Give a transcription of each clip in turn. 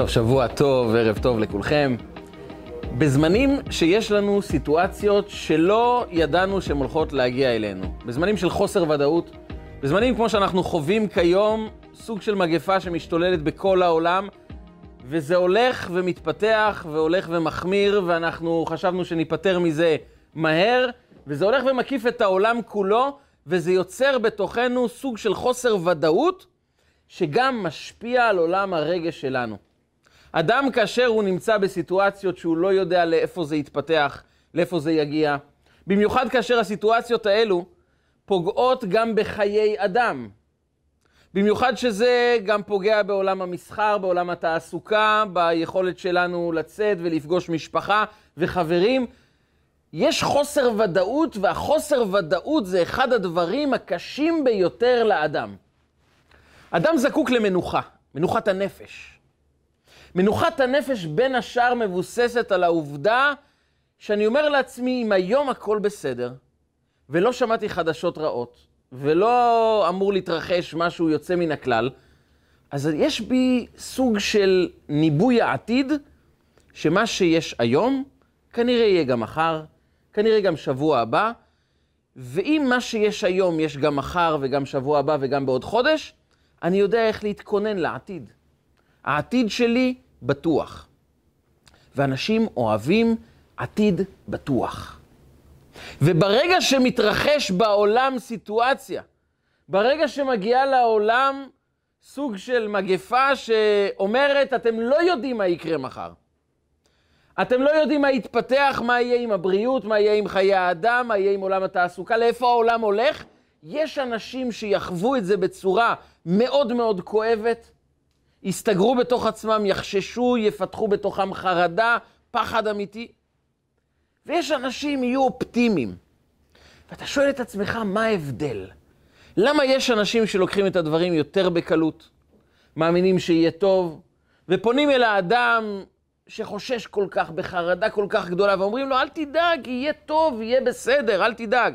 טוב, שבוע טוב, ערב טוב לכולכם. בזמנים שיש לנו סיטואציות שלא ידענו שהן הולכות להגיע אלינו, בזמנים של חוסר ודאות, בזמנים כמו שאנחנו חווים כיום, סוג של מגפה שמשתוללת בכל העולם, וזה הולך ומתפתח והולך ומחמיר, ואנחנו חשבנו שניפטר מזה מהר, וזה הולך ומקיף את העולם כולו, וזה יוצר בתוכנו סוג של חוסר ודאות, שגם משפיע על עולם הרגש שלנו. אדם כאשר הוא נמצא בסיטואציות שהוא לא יודע לאיפה זה יתפתח, לאיפה זה יגיע, במיוחד כאשר הסיטואציות האלו פוגעות גם בחיי אדם. במיוחד שזה גם פוגע בעולם המסחר, בעולם התעסוקה, ביכולת שלנו לצאת ולפגוש משפחה וחברים. יש חוסר ודאות, והחוסר ודאות זה אחד הדברים הקשים ביותר לאדם. אדם זקוק למנוחה, מנוחת הנפש. מנוחת הנפש בין השאר מבוססת על העובדה שאני אומר לעצמי, אם היום הכל בסדר, ולא שמעתי חדשות רעות, ולא אמור להתרחש משהו יוצא מן הכלל, אז יש בי סוג של ניבוי העתיד, שמה שיש היום, כנראה יהיה גם מחר, כנראה גם שבוע הבא, ואם מה שיש היום יש גם מחר וגם שבוע הבא וגם בעוד חודש, אני יודע איך להתכונן לעתיד. העתיד שלי בטוח. ואנשים אוהבים עתיד בטוח. וברגע שמתרחש בעולם סיטואציה, ברגע שמגיעה לעולם סוג של מגפה שאומרת, אתם לא יודעים מה יקרה מחר. אתם לא יודעים מה יתפתח, מה יהיה עם הבריאות, מה יהיה עם חיי האדם, מה יהיה עם עולם התעסוקה, לאיפה העולם הולך. יש אנשים שיחוו את זה בצורה מאוד מאוד כואבת, יסתגרו בתוך עצמם, יחששו, יפתחו בתוכם חרדה, פחד אמיתי. ויש אנשים יהיו אופטימיים. ואתה שואל את עצמך, מה ההבדל? למה יש אנשים שלוקחים את הדברים יותר בקלות, מאמינים שיהיה טוב, ופונים אל האדם שחושש כל כך, בחרדה כל כך גדולה, ואומרים לו, אל תדאג, יהיה טוב, יהיה בסדר, אל תדאג.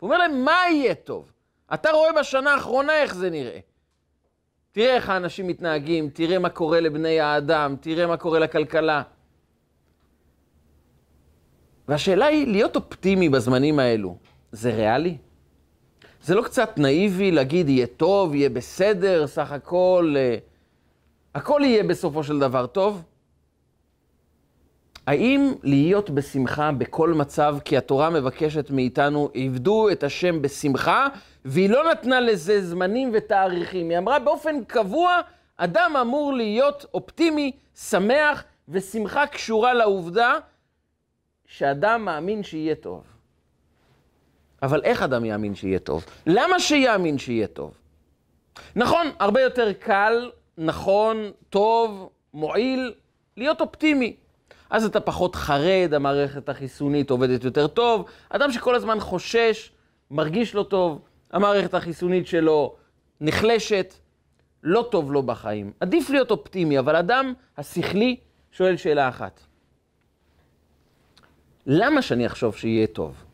הוא אומר להם, מה יהיה טוב? אתה רואה בשנה האחרונה איך זה נראה. תראה איך האנשים מתנהגים, תראה מה קורה לבני האדם, תראה מה קורה לכלכלה. והשאלה היא, להיות אופטימי בזמנים האלו, זה ריאלי? זה לא קצת נאיבי להגיד, יהיה טוב, יהיה בסדר, סך הכל, אה, הכל יהיה בסופו של דבר טוב? האם להיות בשמחה בכל מצב, כי התורה מבקשת מאיתנו, עבדו את השם בשמחה, והיא לא נתנה לזה זמנים ותאריכים. היא אמרה באופן קבוע, אדם אמור להיות אופטימי, שמח, ושמחה קשורה לעובדה שאדם מאמין שיהיה טוב. אבל איך אדם יאמין שיהיה טוב? למה שיאמין שיהיה טוב? נכון, הרבה יותר קל, נכון, טוב, מועיל, להיות אופטימי. אז אתה פחות חרד, המערכת החיסונית עובדת יותר טוב. אדם שכל הזמן חושש, מרגיש לא טוב, המערכת החיסונית שלו נחלשת, לא טוב לו בחיים. עדיף להיות אופטימי, אבל אדם השכלי שואל שאלה אחת. למה שאני אחשוב שיהיה טוב?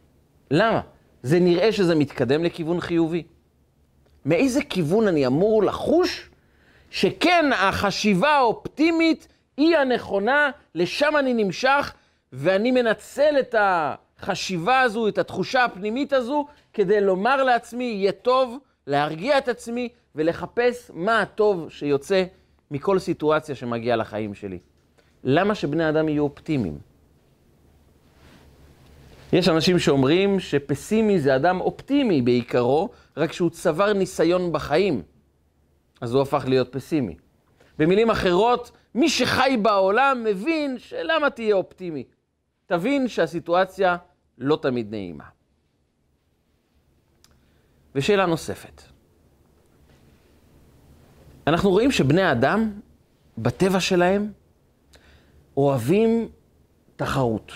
למה? זה נראה שזה מתקדם לכיוון חיובי. מאיזה כיוון אני אמור לחוש שכן החשיבה האופטימית היא הנכונה, לשם אני נמשך, ואני מנצל את החשיבה הזו, את התחושה הפנימית הזו, כדי לומר לעצמי, יהיה טוב, להרגיע את עצמי ולחפש מה הטוב שיוצא מכל סיטואציה שמגיעה לחיים שלי. למה שבני אדם יהיו אופטימיים? יש אנשים שאומרים שפסימי זה אדם אופטימי בעיקרו, רק שהוא צבר ניסיון בחיים, אז הוא הפך להיות פסימי. במילים אחרות, מי שחי בעולם מבין שלמה תהיה אופטימי. תבין שהסיטואציה לא תמיד נעימה. ושאלה נוספת. אנחנו רואים שבני אדם, בטבע שלהם, אוהבים תחרות.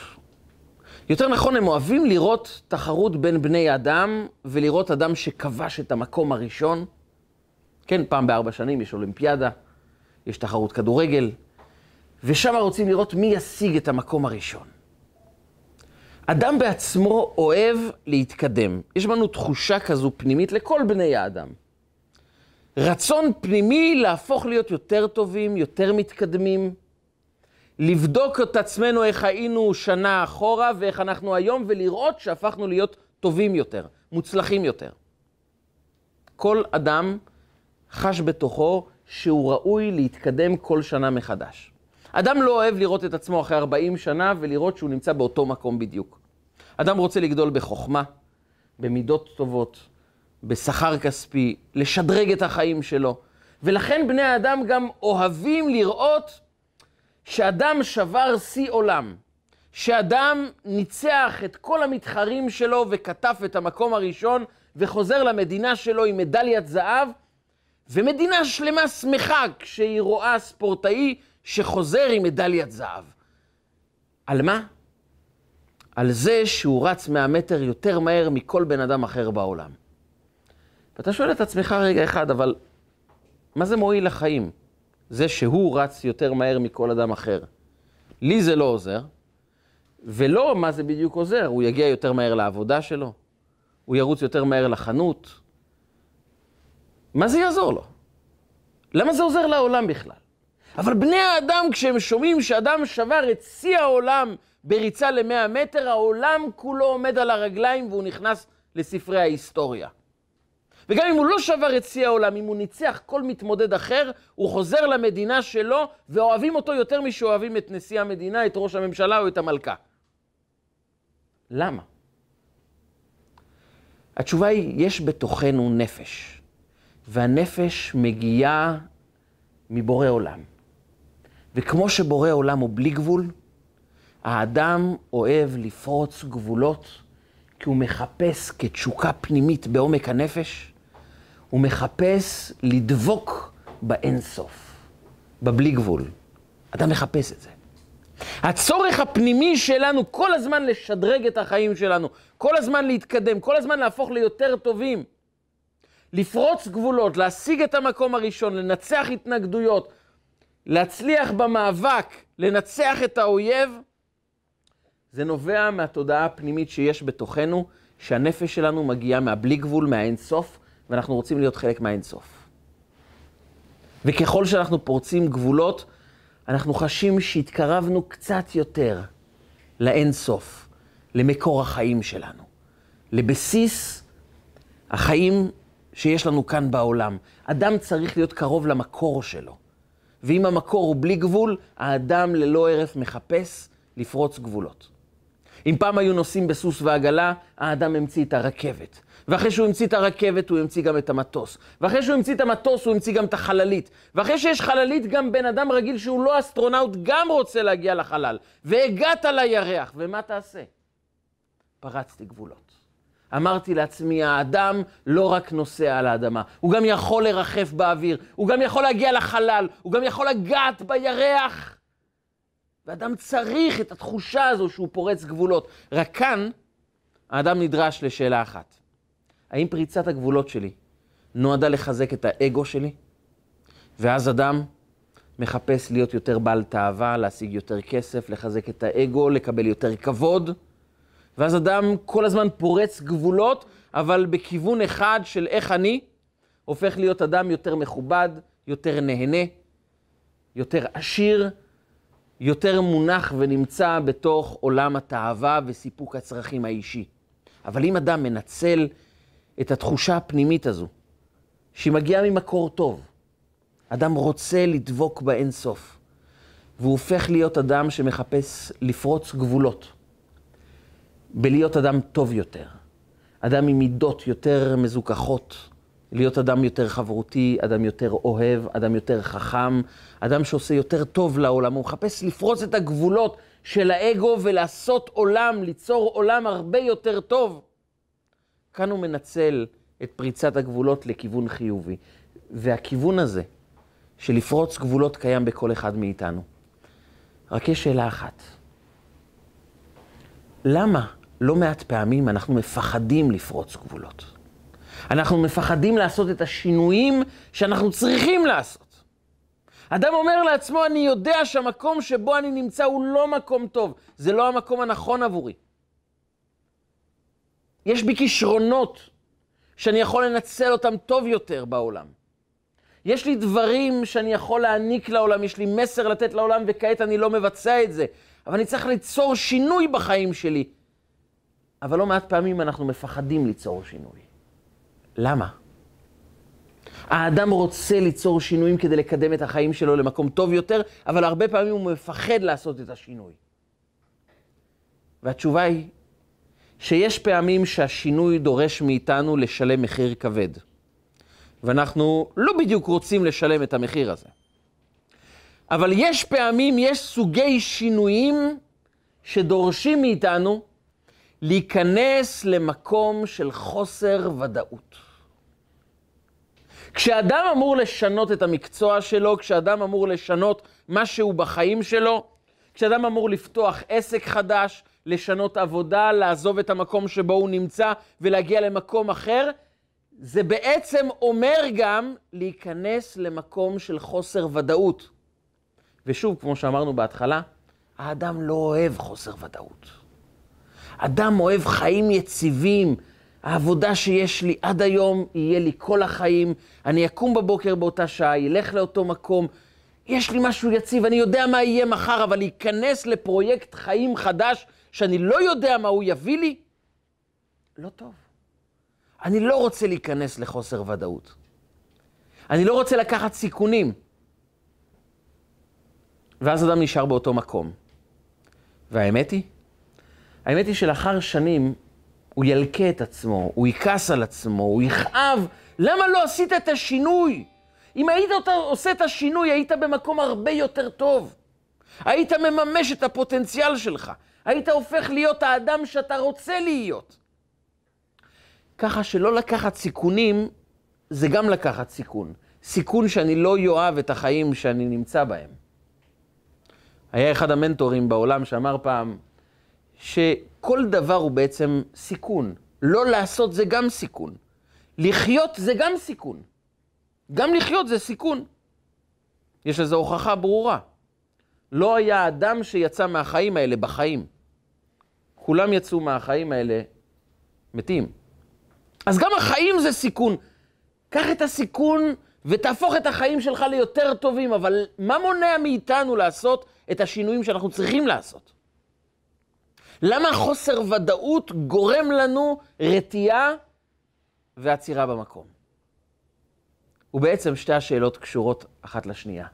יותר נכון, הם אוהבים לראות תחרות בין בני אדם ולראות אדם שכבש את המקום הראשון. כן, פעם בארבע שנים יש אולימפיאדה, יש תחרות כדורגל, ושם רוצים לראות מי ישיג את המקום הראשון. אדם בעצמו אוהב להתקדם. יש בנו תחושה כזו פנימית לכל בני האדם. רצון פנימי להפוך להיות יותר טובים, יותר מתקדמים, לבדוק את עצמנו איך היינו שנה אחורה ואיך אנחנו היום, ולראות שהפכנו להיות טובים יותר, מוצלחים יותר. כל אדם חש בתוכו שהוא ראוי להתקדם כל שנה מחדש. אדם לא אוהב לראות את עצמו אחרי 40 שנה ולראות שהוא נמצא באותו מקום בדיוק. אדם רוצה לגדול בחוכמה, במידות טובות, בשכר כספי, לשדרג את החיים שלו. ולכן בני האדם גם אוהבים לראות שאדם שבר שיא עולם, שאדם ניצח את כל המתחרים שלו וכתב את המקום הראשון וחוזר למדינה שלו עם מדליית זהב, ומדינה שלמה שמחה כשהיא רואה ספורטאי שחוזר עם מדליית זהב. על מה? על זה שהוא רץ 100 מטר יותר מהר מכל בן אדם אחר בעולם. ואתה שואל את עצמך רגע אחד, אבל מה זה מועיל לחיים? זה שהוא רץ יותר מהר מכל אדם אחר. לי זה לא עוזר, ולא מה זה בדיוק עוזר, הוא יגיע יותר מהר לעבודה שלו, הוא ירוץ יותר מהר לחנות. מה זה יעזור לו? למה זה עוזר לעולם בכלל? אבל בני האדם, כשהם שומעים שאדם שבר את שיא העולם בריצה ל-100 מטר, העולם כולו עומד על הרגליים והוא נכנס לספרי ההיסטוריה. וגם אם הוא לא שבר את שיא העולם, אם הוא ניצח כל מתמודד אחר, הוא חוזר למדינה שלו, ואוהבים אותו יותר משאוהבים את נשיא המדינה, את ראש הממשלה או את המלכה. למה? התשובה היא, יש בתוכנו נפש, והנפש מגיעה מבורא עולם. וכמו שבורא עולם הוא בלי גבול, האדם אוהב לפרוץ גבולות, כי הוא מחפש כתשוקה פנימית בעומק הנפש, הוא מחפש לדבוק באינסוף, בבלי גבול. אדם מחפש את זה. הצורך הפנימי שלנו כל הזמן לשדרג את החיים שלנו, כל הזמן להתקדם, כל הזמן להפוך ליותר טובים, לפרוץ גבולות, להשיג את המקום הראשון, לנצח התנגדויות, להצליח במאבק, לנצח את האויב, זה נובע מהתודעה הפנימית שיש בתוכנו, שהנפש שלנו מגיעה מהבלי גבול, מהאינסוף, ואנחנו רוצים להיות חלק מהאינסוף. וככל שאנחנו פורצים גבולות, אנחנו חשים שהתקרבנו קצת יותר לאינסוף, למקור החיים שלנו, לבסיס החיים שיש לנו כאן בעולם. אדם צריך להיות קרוב למקור שלו. ואם המקור הוא בלי גבול, האדם ללא הרף מחפש לפרוץ גבולות. אם פעם היו נוסעים בסוס ועגלה, האדם המציא את הרכבת. ואחרי שהוא המציא את הרכבת, הוא המציא גם את המטוס. ואחרי שהוא המציא את המטוס, הוא המציא גם את החללית. ואחרי שיש חללית, גם בן אדם רגיל שהוא לא אסטרונאוט, גם רוצה להגיע לחלל. והגעת לירח, ומה תעשה? פרצתי גבולות. אמרתי לעצמי, האדם לא רק נוסע על האדמה, הוא גם יכול לרחף באוויר, הוא גם יכול להגיע לחלל, הוא גם יכול לגעת בירח. ואדם צריך את התחושה הזו שהוא פורץ גבולות. רק כאן האדם נדרש לשאלה אחת. האם פריצת הגבולות שלי נועדה לחזק את האגו שלי? ואז אדם מחפש להיות יותר בעל תאווה, להשיג יותר כסף, לחזק את האגו, לקבל יותר כבוד. ואז אדם כל הזמן פורץ גבולות, אבל בכיוון אחד של איך אני, הופך להיות אדם יותר מכובד, יותר נהנה, יותר עשיר, יותר מונח ונמצא בתוך עולם התאווה וסיפוק הצרכים האישי. אבל אם אדם מנצל את התחושה הפנימית הזו, שהיא מגיעה ממקור טוב, אדם רוצה לדבוק באינסוף, והוא הופך להיות אדם שמחפש לפרוץ גבולות. בלהיות אדם טוב יותר, אדם עם מידות יותר מזוכחות, להיות אדם יותר חברותי, אדם יותר אוהב, אדם יותר חכם, אדם שעושה יותר טוב לעולם. הוא מחפש לפרוץ את הגבולות של האגו ולעשות עולם, ליצור עולם הרבה יותר טוב. כאן הוא מנצל את פריצת הגבולות לכיוון חיובי. והכיוון הזה, של לפרוץ גבולות, קיים בכל אחד מאיתנו. רק יש שאלה אחת. למה לא מעט פעמים אנחנו מפחדים לפרוץ גבולות. אנחנו מפחדים לעשות את השינויים שאנחנו צריכים לעשות. אדם אומר לעצמו, אני יודע שהמקום שבו אני נמצא הוא לא מקום טוב, זה לא המקום הנכון עבורי. יש בי כישרונות שאני יכול לנצל אותם טוב יותר בעולם. יש לי דברים שאני יכול להעניק לעולם, יש לי מסר לתת לעולם, וכעת אני לא מבצע את זה. אבל אני צריך ליצור שינוי בחיים שלי. אבל לא מעט פעמים אנחנו מפחדים ליצור שינוי. למה? האדם רוצה ליצור שינויים כדי לקדם את החיים שלו למקום טוב יותר, אבל הרבה פעמים הוא מפחד לעשות את השינוי. והתשובה היא שיש פעמים שהשינוי דורש מאיתנו לשלם מחיר כבד. ואנחנו לא בדיוק רוצים לשלם את המחיר הזה. אבל יש פעמים, יש סוגי שינויים שדורשים מאיתנו להיכנס למקום של חוסר ודאות. כשאדם אמור לשנות את המקצוע שלו, כשאדם אמור לשנות משהו בחיים שלו, כשאדם אמור לפתוח עסק חדש, לשנות עבודה, לעזוב את המקום שבו הוא נמצא ולהגיע למקום אחר, זה בעצם אומר גם להיכנס למקום של חוסר ודאות. ושוב, כמו שאמרנו בהתחלה, האדם לא אוהב חוסר ודאות. אדם אוהב חיים יציבים. העבודה שיש לי עד היום, יהיה לי כל החיים. אני אקום בבוקר באותה שעה, ילך לאותו מקום. יש לי משהו יציב, אני יודע מה יהיה מחר, אבל להיכנס לפרויקט חיים חדש שאני לא יודע מה הוא יביא לי, לא טוב. אני לא רוצה להיכנס לחוסר ודאות. אני לא רוצה לקחת סיכונים. ואז אדם נשאר באותו מקום. והאמת היא, האמת היא שלאחר שנים הוא ילקה את עצמו, הוא יכעס על עצמו, הוא יכאב, למה לא עשית את השינוי? אם היית עושה את השינוי, היית במקום הרבה יותר טוב. היית מממש את הפוטנציאל שלך. היית הופך להיות האדם שאתה רוצה להיות. ככה שלא לקחת סיכונים, זה גם לקחת סיכון. סיכון שאני לא אוהב את החיים שאני נמצא בהם. היה אחד המנטורים בעולם שאמר פעם, שכל דבר הוא בעצם סיכון. לא לעשות זה גם סיכון. לחיות זה גם סיכון. גם לחיות זה סיכון. יש לזה הוכחה ברורה. לא היה אדם שיצא מהחיים האלה בחיים. כולם יצאו מהחיים האלה מתים. אז גם החיים זה סיכון. קח את הסיכון ותהפוך את החיים שלך ליותר טובים, אבל מה מונע מאיתנו לעשות את השינויים שאנחנו צריכים לעשות? למה חוסר ודאות גורם לנו רתיעה ועצירה במקום? ובעצם שתי השאלות קשורות אחת לשנייה.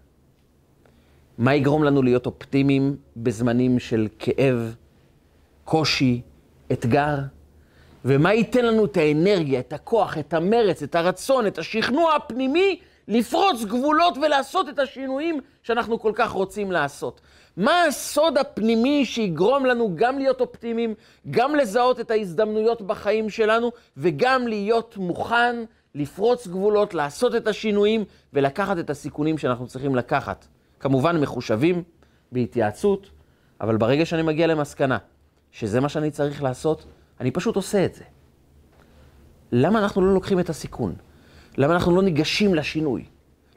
מה יגרום לנו להיות אופטימיים בזמנים של כאב, קושי, אתגר? ומה ייתן לנו את האנרגיה, את הכוח, את המרץ, את הרצון, את השכנוע הפנימי לפרוץ גבולות ולעשות את השינויים שאנחנו כל כך רוצים לעשות? מה הסוד הפנימי שיגרום לנו גם להיות אופטימיים, גם לזהות את ההזדמנויות בחיים שלנו, וגם להיות מוכן לפרוץ גבולות, לעשות את השינויים ולקחת את הסיכונים שאנחנו צריכים לקחת. כמובן מחושבים, בהתייעצות, אבל ברגע שאני מגיע למסקנה שזה מה שאני צריך לעשות, אני פשוט עושה את זה. למה אנחנו לא לוקחים את הסיכון? למה אנחנו לא ניגשים לשינוי?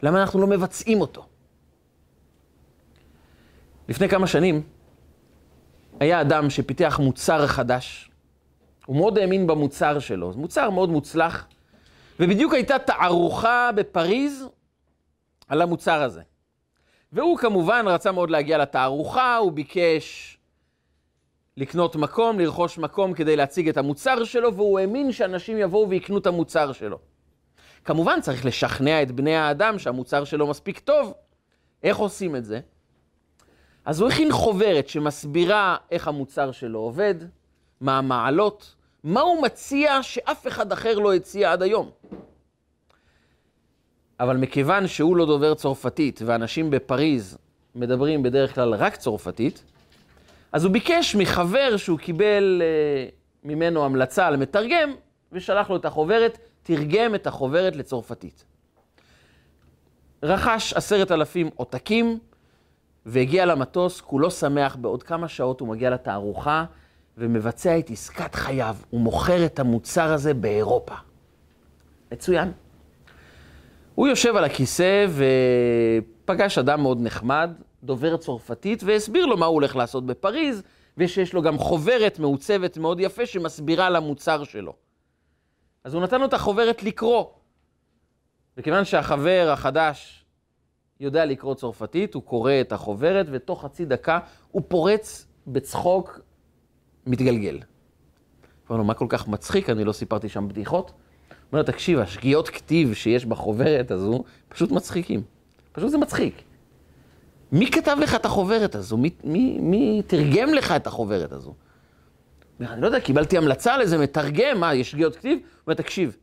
למה אנחנו לא מבצעים אותו? לפני כמה שנים היה אדם שפיתח מוצר חדש. הוא מאוד האמין במוצר שלו, זה מוצר מאוד מוצלח, ובדיוק הייתה תערוכה בפריז על המוצר הזה. והוא כמובן רצה מאוד להגיע לתערוכה, הוא ביקש לקנות מקום, לרכוש מקום כדי להציג את המוצר שלו, והוא האמין שאנשים יבואו ויקנו את המוצר שלו. כמובן צריך לשכנע את בני האדם שהמוצר שלו מספיק טוב. איך עושים את זה? אז הוא הכין חוברת שמסבירה איך המוצר שלו עובד, מה המעלות, מה הוא מציע שאף אחד אחר לא הציע עד היום. אבל מכיוון שהוא לא דובר צרפתית, ואנשים בפריז מדברים בדרך כלל רק צרפתית, אז הוא ביקש מחבר שהוא קיבל uh, ממנו המלצה על מתרגם, ושלח לו את החוברת, תרגם את החוברת לצרפתית. רכש עשרת אלפים עותקים, והגיע למטוס, כולו שמח, בעוד כמה שעות הוא מגיע לתערוכה ומבצע את עסקת חייו. הוא מוכר את המוצר הזה באירופה. מצוין. הוא יושב על הכיסא ופגש אדם מאוד נחמד, דובר צרפתית, והסביר לו מה הוא הולך לעשות בפריז, ושיש לו גם חוברת מעוצבת מאוד יפה שמסבירה על המוצר שלו. אז הוא נתן לו את החוברת לקרוא. וכיוון שהחבר החדש יודע לקרוא צרפתית, הוא קורא את החוברת, ותוך חצי דקה הוא פורץ בצחוק מתגלגל. אמרנו, מה כל כך מצחיק? אני לא סיפרתי שם בדיחות. הוא אומר, תקשיב, השגיאות כתיב שיש בחוברת הזו פשוט מצחיקים. פשוט זה מצחיק. מי כתב לך את החוברת הזו? מי, מי, מי תרגם לך את החוברת הזו? אני לא יודע, קיבלתי המלצה על איזה מתרגם, מה, יש שגיאות כתיב? הוא אומר, תקשיב,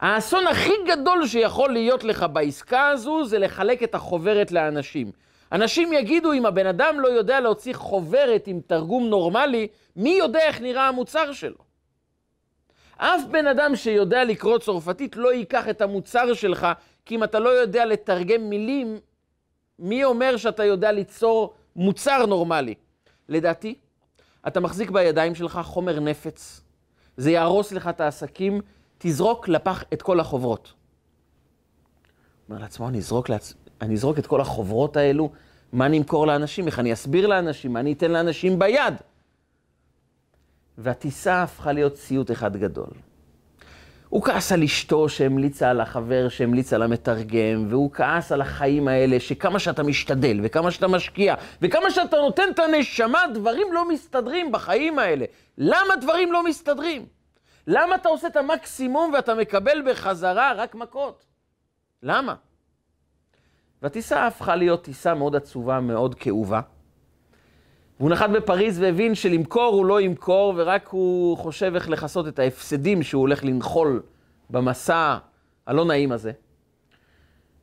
האסון הכי גדול שיכול להיות לך בעסקה הזו זה לחלק את החוברת לאנשים. אנשים יגידו, אם הבן אדם לא יודע להוציא חוברת עם תרגום נורמלי, מי יודע איך נראה המוצר שלו? אף בן אדם שיודע לקרוא צרפתית לא ייקח את המוצר שלך, כי אם אתה לא יודע לתרגם מילים, מי אומר שאתה יודע ליצור מוצר נורמלי? לדעתי, אתה מחזיק בידיים שלך חומר נפץ, זה יהרוס לך את העסקים, תזרוק לפח את כל החוברות. אומר לעצמו, אני אזרוק, לעצ... אני אזרוק את כל החוברות האלו, מה אני אמכור לאנשים, איך אני אסביר לאנשים, מה אני אתן לאנשים ביד. והטיסה הפכה להיות סיוט אחד גדול. הוא כעס על אשתו שהמליצה על החבר שהמליץ על המתרגם, והוא כעס על החיים האלה, שכמה שאתה משתדל, וכמה שאתה משקיע, וכמה שאתה נותן את הנשמה, דברים לא מסתדרים בחיים האלה. למה דברים לא מסתדרים? למה אתה עושה את המקסימום ואתה מקבל בחזרה רק מכות? למה? והטיסה הפכה להיות טיסה מאוד עצובה, מאוד כאובה. והוא נחת בפריז והבין שלמכור הוא לא ימכור, ורק הוא חושב איך לכסות את ההפסדים שהוא הולך לנחול במסע הלא נעים הזה.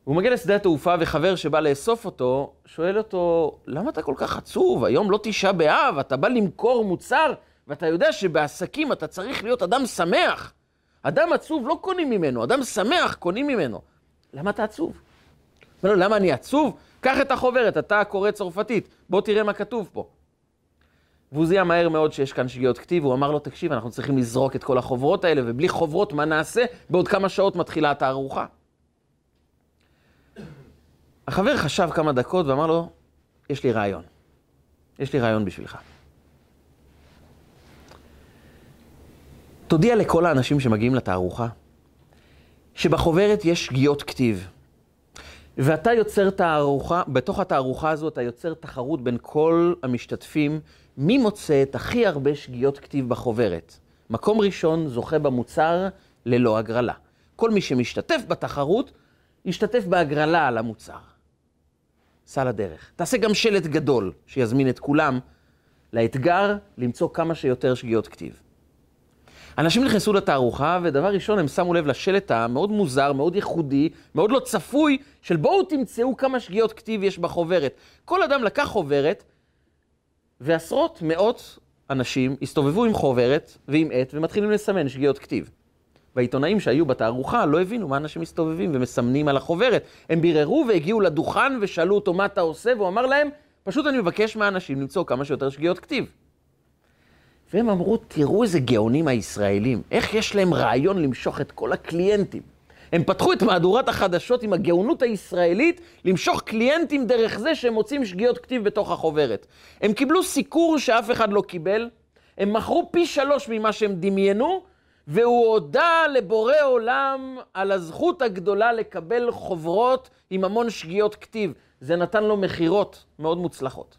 הוא מגיע לשדה התעופה, וחבר שבא לאסוף אותו, שואל אותו, למה אתה כל כך עצוב? היום לא תשעה באב, אתה בא למכור מוצר, ואתה יודע שבעסקים אתה צריך להיות אדם שמח. אדם עצוב לא קונים ממנו, אדם שמח קונים ממנו. למה אתה עצוב? אומר לו, למה אני עצוב? קח את החוברת, אתה קורא צרפתית, בוא תראה מה כתוב פה. והוא זיהה מהר מאוד שיש כאן שגיאות כתיב, הוא אמר לו, תקשיב, אנחנו צריכים לזרוק את כל החוברות האלה, ובלי חוברות, מה נעשה? בעוד כמה שעות מתחילה התערוכה. החבר חשב כמה דקות ואמר לו, יש לי רעיון. יש לי רעיון בשבילך. תודיע לכל האנשים שמגיעים לתערוכה, שבחוברת יש שגיאות כתיב. ואתה יוצר תערוכה, בתוך התערוכה הזו אתה יוצר תחרות בין כל המשתתפים, מי מוצא את הכי הרבה שגיאות כתיב בחוברת. מקום ראשון זוכה במוצר ללא הגרלה. כל מי שמשתתף בתחרות, ישתתף בהגרלה על המוצר. סע לדרך. תעשה גם שלט גדול שיזמין את כולם לאתגר למצוא כמה שיותר שגיאות כתיב. אנשים נכנסו לתערוכה, ודבר ראשון, הם שמו לב לשלט המאוד מוזר, מאוד ייחודי, מאוד לא צפוי, של בואו תמצאו כמה שגיאות כתיב יש בחוברת. כל אדם לקח חוברת, ועשרות מאות אנשים הסתובבו עם חוברת ועם עט, ומתחילים לסמן שגיאות כתיב. והעיתונאים שהיו בתערוכה לא הבינו מה אנשים מסתובבים ומסמנים על החוברת. הם ביררו והגיעו לדוכן ושאלו אותו מה אתה עושה, והוא אמר להם, פשוט אני מבקש מהאנשים למצוא כמה שיותר שגיאות כתיב. והם אמרו, תראו איזה גאונים הישראלים, איך יש להם רעיון למשוך את כל הקליינטים. הם פתחו את מהדורת החדשות עם הגאונות הישראלית למשוך קליינטים דרך זה שהם מוצאים שגיאות כתיב בתוך החוברת. הם קיבלו סיקור שאף אחד לא קיבל, הם מכרו פי שלוש ממה שהם דמיינו, והוא הודה לבורא עולם על הזכות הגדולה לקבל חוברות עם המון שגיאות כתיב. זה נתן לו מכירות מאוד מוצלחות.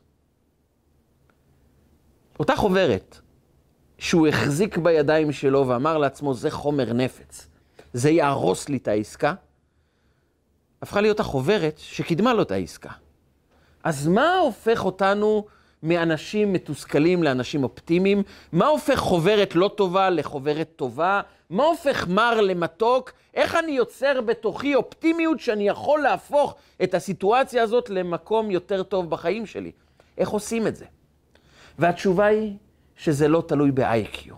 אותה חוברת שהוא החזיק בידיים שלו ואמר לעצמו, זה חומר נפץ, זה יהרוס לי את העסקה, הפכה להיות החוברת שקידמה לו את העסקה. אז מה הופך אותנו מאנשים מתוסכלים לאנשים אופטימיים? מה הופך חוברת לא טובה לחוברת טובה? מה הופך מר למתוק? איך אני יוצר בתוכי אופטימיות שאני יכול להפוך את הסיטואציה הזאת למקום יותר טוב בחיים שלי? איך עושים את זה? והתשובה היא שזה לא תלוי ב-IQ,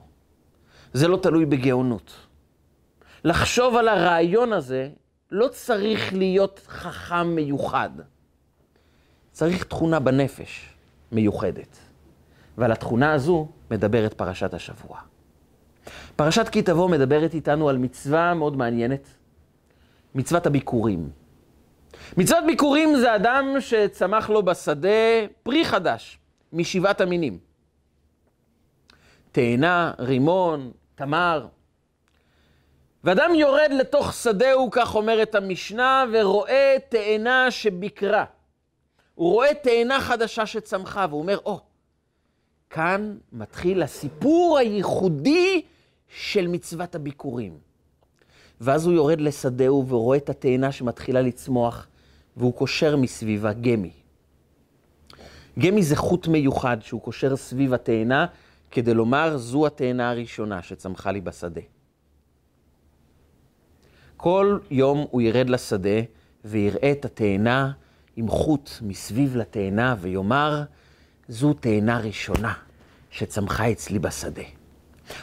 זה לא תלוי בגאונות. לחשוב על הרעיון הזה לא צריך להיות חכם מיוחד. צריך תכונה בנפש מיוחדת. ועל התכונה הזו מדברת פרשת השבוע. פרשת כי תבוא מדברת איתנו על מצווה מאוד מעניינת, מצוות הביקורים. מצוות ביקורים זה אדם שצמח לו בשדה פרי חדש, משבעת המינים. תאנה, רימון, תמר. ואדם יורד לתוך שדהו, כך אומרת המשנה, ורואה תאנה שביקרה. הוא רואה תאנה חדשה שצמחה, והוא אומר, או, oh, כאן מתחיל הסיפור הייחודי של מצוות הביקורים. ואז הוא יורד לשדהו ורואה את התאנה שמתחילה לצמוח, והוא קושר מסביבה גמי. גמי זה חוט מיוחד שהוא קושר סביב התאנה, כדי לומר, זו התאנה הראשונה שצמחה לי בשדה. כל יום הוא ירד לשדה ויראה את התאנה עם חוט מסביב לתאנה ויאמר, זו תאנה ראשונה שצמחה אצלי בשדה.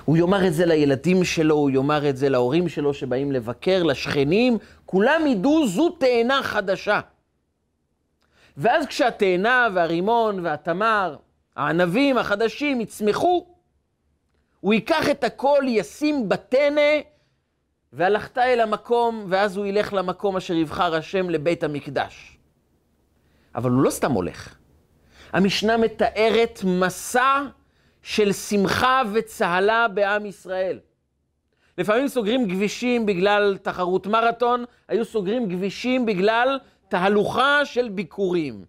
הוא יאמר את זה לילדים שלו, הוא יאמר את זה להורים שלו שבאים לבקר, לשכנים, כולם ידעו זו תאנה חדשה. ואז כשהתאנה והרימון והתמר, הענבים החדשים יצמחו, הוא ייקח את הכל, ישים בטנא, והלכת אל המקום, ואז הוא ילך למקום אשר יבחר השם לבית המקדש. אבל הוא לא סתם הולך. המשנה מתארת מסע של שמחה וצהלה בעם ישראל. לפעמים סוגרים כבישים בגלל תחרות מרתון, היו סוגרים כבישים בגלל תהלוכה של ביקורים.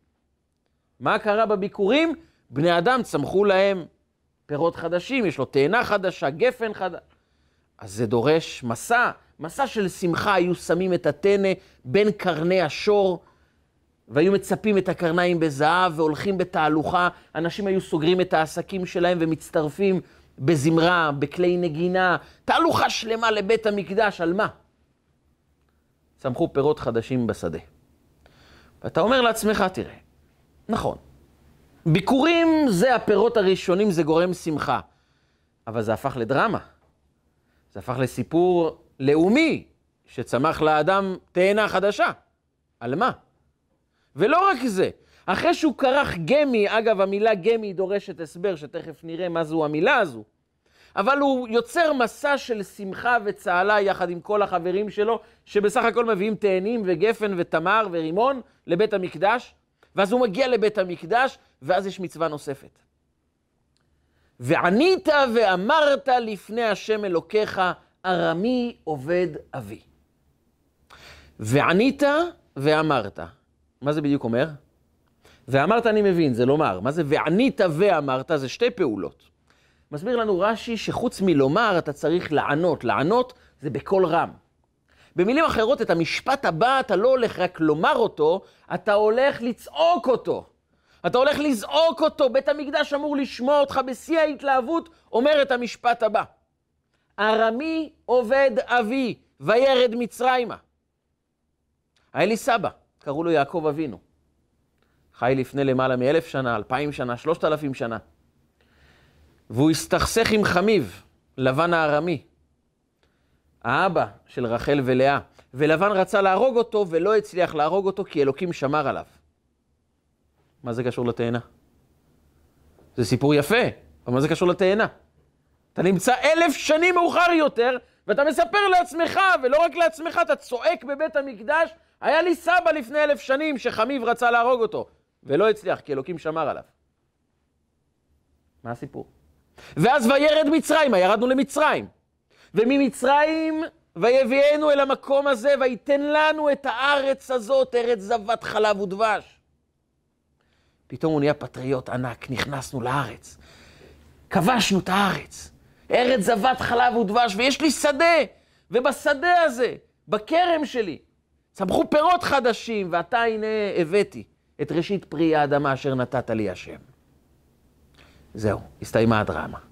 מה קרה בביקורים? בני אדם צמחו להם פירות חדשים, יש לו תאנה חדשה, גפן חדש. אז זה דורש מסע, מסע של שמחה, היו שמים את הטנא בין קרני השור, והיו מצפים את הקרניים בזהב והולכים בתהלוכה. אנשים היו סוגרים את העסקים שלהם ומצטרפים בזמרה, בכלי נגינה, תהלוכה שלמה לבית המקדש, על מה? צמחו פירות חדשים בשדה. ואתה אומר לעצמך, תראה, נכון, ביקורים זה הפירות הראשונים, זה גורם שמחה, אבל זה הפך לדרמה. זה הפך לסיפור לאומי, שצמח לאדם תאנה חדשה. על מה? ולא רק זה, אחרי שהוא כרך גמי, אגב, המילה גמי דורשת הסבר, שתכף נראה מה זו המילה הזו, אבל הוא יוצר מסע של שמחה וצהלה יחד עם כל החברים שלו, שבסך הכל מביאים תאנים וגפן ותמר ורימון לבית המקדש, ואז הוא מגיע לבית המקדש, ואז יש מצווה נוספת. וענית ואמרת לפני השם אלוקיך, ארמי עובד אבי. וענית ואמרת. מה זה בדיוק אומר? ואמרת אני מבין, זה לומר. מה זה וענית ואמרת? זה שתי פעולות. מסביר לנו רש"י שחוץ מלומר אתה צריך לענות. לענות זה בקול רם. במילים אחרות, את המשפט הבא אתה לא הולך רק לומר אותו, אתה הולך לצעוק אותו. אתה הולך לזעוק אותו, בית המקדש אמור לשמוע אותך בשיא ההתלהבות, אומר את המשפט הבא. ארמי עובד אבי, וירד מצרימה. היה לי סבא, קראו לו יעקב אבינו. חי לפני למעלה מאלף שנה, אלפיים שנה, שלושת אלפים שנה. והוא הסתכסך עם חמיב, לבן הארמי, האבא של רחל ולאה. ולבן רצה להרוג אותו ולא הצליח להרוג אותו כי אלוקים שמר עליו. מה זה קשור לתאנה? זה סיפור יפה, אבל מה זה קשור לתאנה? אתה נמצא אלף שנים מאוחר יותר, ואתה מספר לעצמך, ולא רק לעצמך, אתה צועק בבית המקדש, היה לי סבא לפני אלף שנים שחמיב רצה להרוג אותו, ולא הצליח, כי אלוקים שמר עליו. מה הסיפור? ואז וירד מצרימה, ירדנו למצרים. וממצרים ויביאנו אל המקום הזה, ויתן לנו את הארץ הזאת, ארץ זבת חלב ודבש. פתאום הוא נהיה פטריוט ענק, נכנסנו לארץ. כבשנו את הארץ. ארץ זבת חלב ודבש, ויש לי שדה, ובשדה הזה, בכרם שלי, צמחו פירות חדשים, ועתה הנה הבאתי את ראשית פרי האדמה אשר נתת לי השם. זהו, הסתיימה הדרמה.